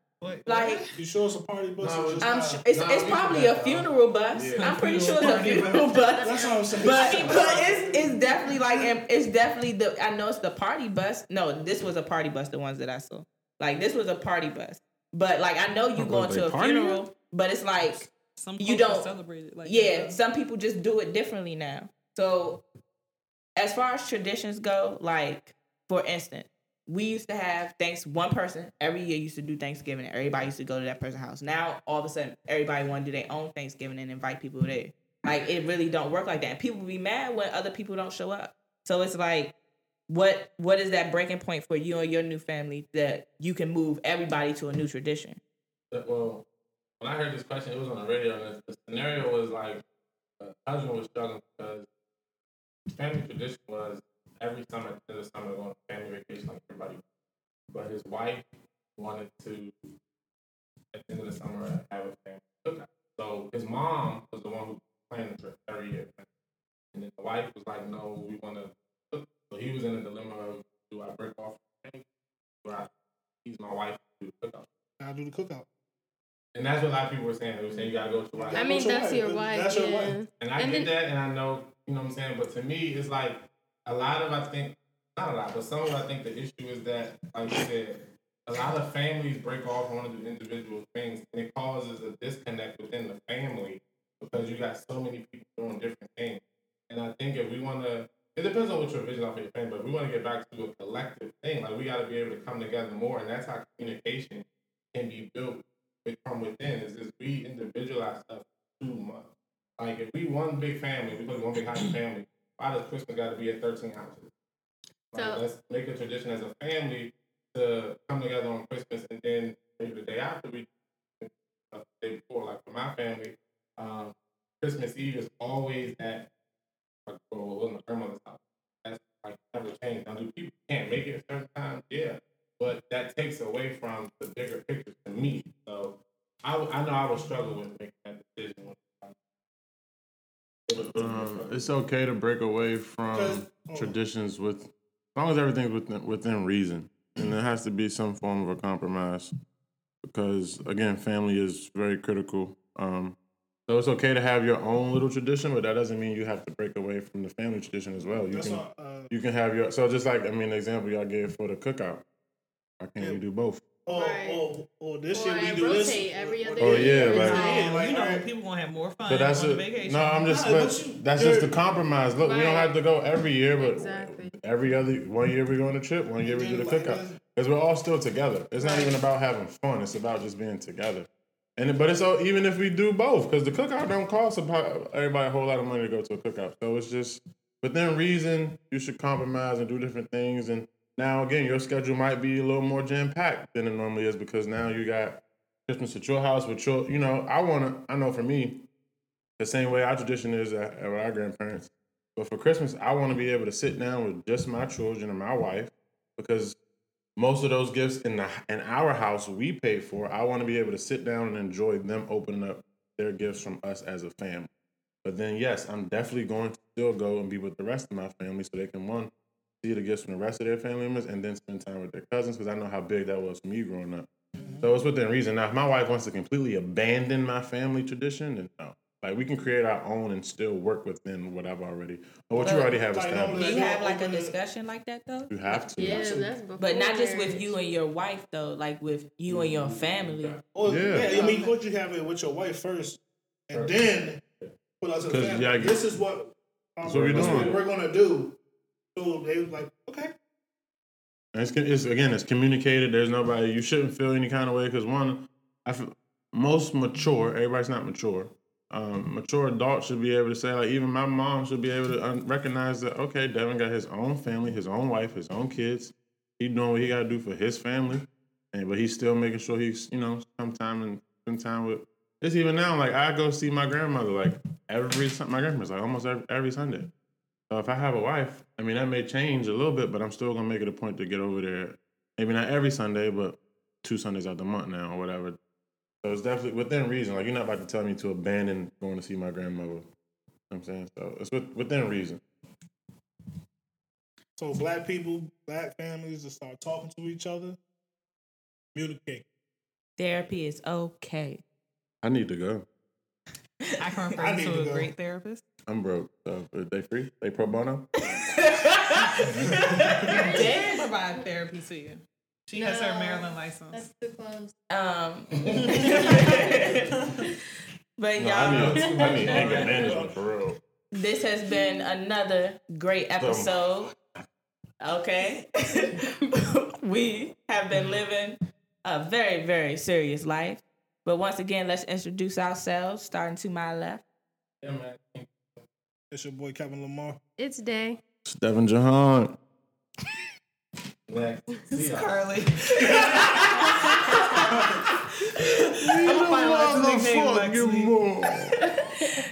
Like You sure it's a party bus? No, or just I'm sure it's, Nah, it's probably a funeral bus. Yeah. I'm pretty sure it's a funeral bus. That's what I'm saying. But, but it's it's definitely like it's definitely the I know it's the party bus. No, this was a party bus. The ones that I saw, like this was a party bus. But like I know you Oh, going was to a partying? funeral, but it's like Some You don't- celebrate it like yeah, that. some people just do it differently now. So as far as traditions go, like for instance, we used to have thanks one person every year used to do Thanksgiving and everybody used to go to that person's house. Now all of a sudden everybody want to do their own Thanksgiving and invite people there. Like it really don't work like that. People be mad when other people don't show up. So it's like what what is that breaking point for you and your new family that you can move everybody to a new tradition? Well, when I heard this question, it was on the radio, and the, scenario was like uh, a husband was struggling because family tradition was every summer, the end of the summer, going on family vacation like everybody. But his wife wanted to, at the end of the summer, have a family cookout. So his mom was the one who planned the trip every year. And then the wife was like, no, we want to. So he was in a dilemma of, do I break off the family? Do I, he's my wife, do the cookout? I do the cookout. And that's what a lot of people were saying. They were saying you gotta go to right. I mean, That's your that's wife. your wife. That's your yeah. wife. And I and get then- that, and I know, you know what I'm saying. But to me, it's like a lot of I think not a lot, but some of I think the issue is that, like you said, a lot of families break off and want to do individual things, and it causes a disconnect within the family because you got so many people doing different things. And I think if we want to, it depends on what your vision for your family, but we want to get back to a collective thing. Like we got to be able to come together more, and that's how communication can be built from within. Is just we individualize stuff too much. Like if we one big family, we put one big happy family. Why does Christmas got to be at thirteen houses? Like, So- let's make a tradition as a family to come together on Christmas, and then maybe the day after we, the day before. Like for my family, um, Christmas Eve is always at like well, it was my grandmother's house. That's like never changed. Now, do people can't make it a certain times? Yeah, but that takes away from the bigger picture to me. So I, w- I know I would struggle with making that decision. When it Um, it's okay to break away from Because- oh. traditions with, as long as everything's within within reason, and there has to be some form of a compromise, because again, family is very critical. Um, so it's okay to have your own little tradition, but that doesn't mean you have to break away from the family tradition as well. You That's can what, uh, you can have your so just like I mean the example y'all gave for the cookout. Why can't Yeah. we do both? oh, Right. oh, oh, this Or year we do this. rotate every other Oh, year. yeah, like- Yeah, like, you know, alright. people gonna have more fun So that's on a, vacation. no. I'm just Nah, but but you- that's just the compromise. Look, we don't have to go every year, but Exactly. every other one year we go on a trip, one year we do the cookout because we're all still together. It's not even about having fun; it's about just being together. And but it's all, even if we do both, because the cookout don't cost everybody a whole lot of money to go to a cookout. So it's just within reason. You should compromise and do different things. And now again, your schedule might be a little more jam packed than it normally is because now you got Christmas at your house with your. You know, I want to. I know for me, the same way our tradition is at, at our grandparents. But for Christmas, I want to be able to sit down with just my children and my wife because most of those gifts in the in our house we pay for. I want to be able to sit down and enjoy them opening up their gifts from us as a family. But then, yes, I'm definitely going to still go and be with the rest of my family so they can one see the gifts from the rest of their family members and then spend time with their cousins because I know how big that was for me growing up. So it's within reason. Now, if my wife wants to completely abandon my family tradition, then no. Like we can create our own and still work within what I've already or what you already have established. Do you have like a discussion like that though? You have to. Yeah, that's before But not just with you and your wife though, like with you and your family. Oh, Yeah. yeah. I mean, would you have it with your wife first, and then put us to the 'Cause, family? yeah, this is what, um, what we're doing. we're gonna do. So they was like, okay, it's, it's again, it's communicated. There's nobody. You shouldn't feel any kind of way because one, I feel most mature. Everybody's not mature. Um, mature adults should be able to say like even my mom should be able to un- recognize that okay, Devin got his own family, his own wife, his own kids. He doing what he got to do for his family, and but he's still making sure he's you know sometime and spend time with. It's even now like I go see my grandmother like every my grandmother's like almost every, every Sunday. So if I have a wife, I mean that may change a little bit, but I'm still gonna make it a point to get over there. Maybe not every Sunday, but two Sundays out the month now or whatever. So it's definitely within reason. Like you're not about to tell me to abandon going to see my grandmother. You know what I'm saying? So it's with, within reason. So black people, black families to start talking to each other, communicate. Therapy is okay. I need to go. I can refer I you to to a go. great therapist. I'm broke. So are they free? They pro bono? They provide therapy to you. She has her Maryland license. That's too close. Um, but No, y'all, I need, I need anger management for real. this has been another great episode. Okay. we have been living a very, very serious life. But once again, let's introduce ourselves, starting to my left. Yeah, man. It's your boy Kevin Lamar. It's day. It's Devin Jahan. Like, see y'all. Carly.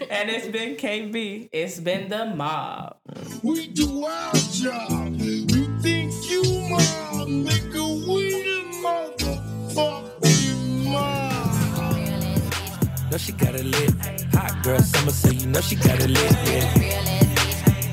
And it's been KB. It's been the mob. We do our job. You think you mob, nigga? We the motherfucking mob. No, she got it lit. Hot girl summer, so you know she got it lit. Yeah.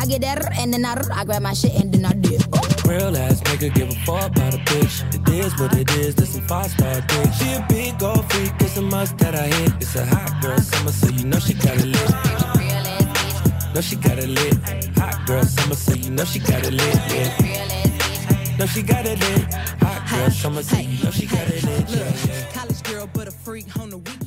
I get that and then I, I grab my shit and then I dip. Real ass nigga give a fuck about a bitch. It is what it is, this some five star dick. She a big gold freak, it's a must that I hit. It's a hot girl summer, so you know she got it lit. No, she got it lit. Hot girl summer, so you know she got it lit. Yeah. No, she got it lit. Hot girl summer, so you know she got it lit. Yeah, yeah. College girl, but a freak on the weekend.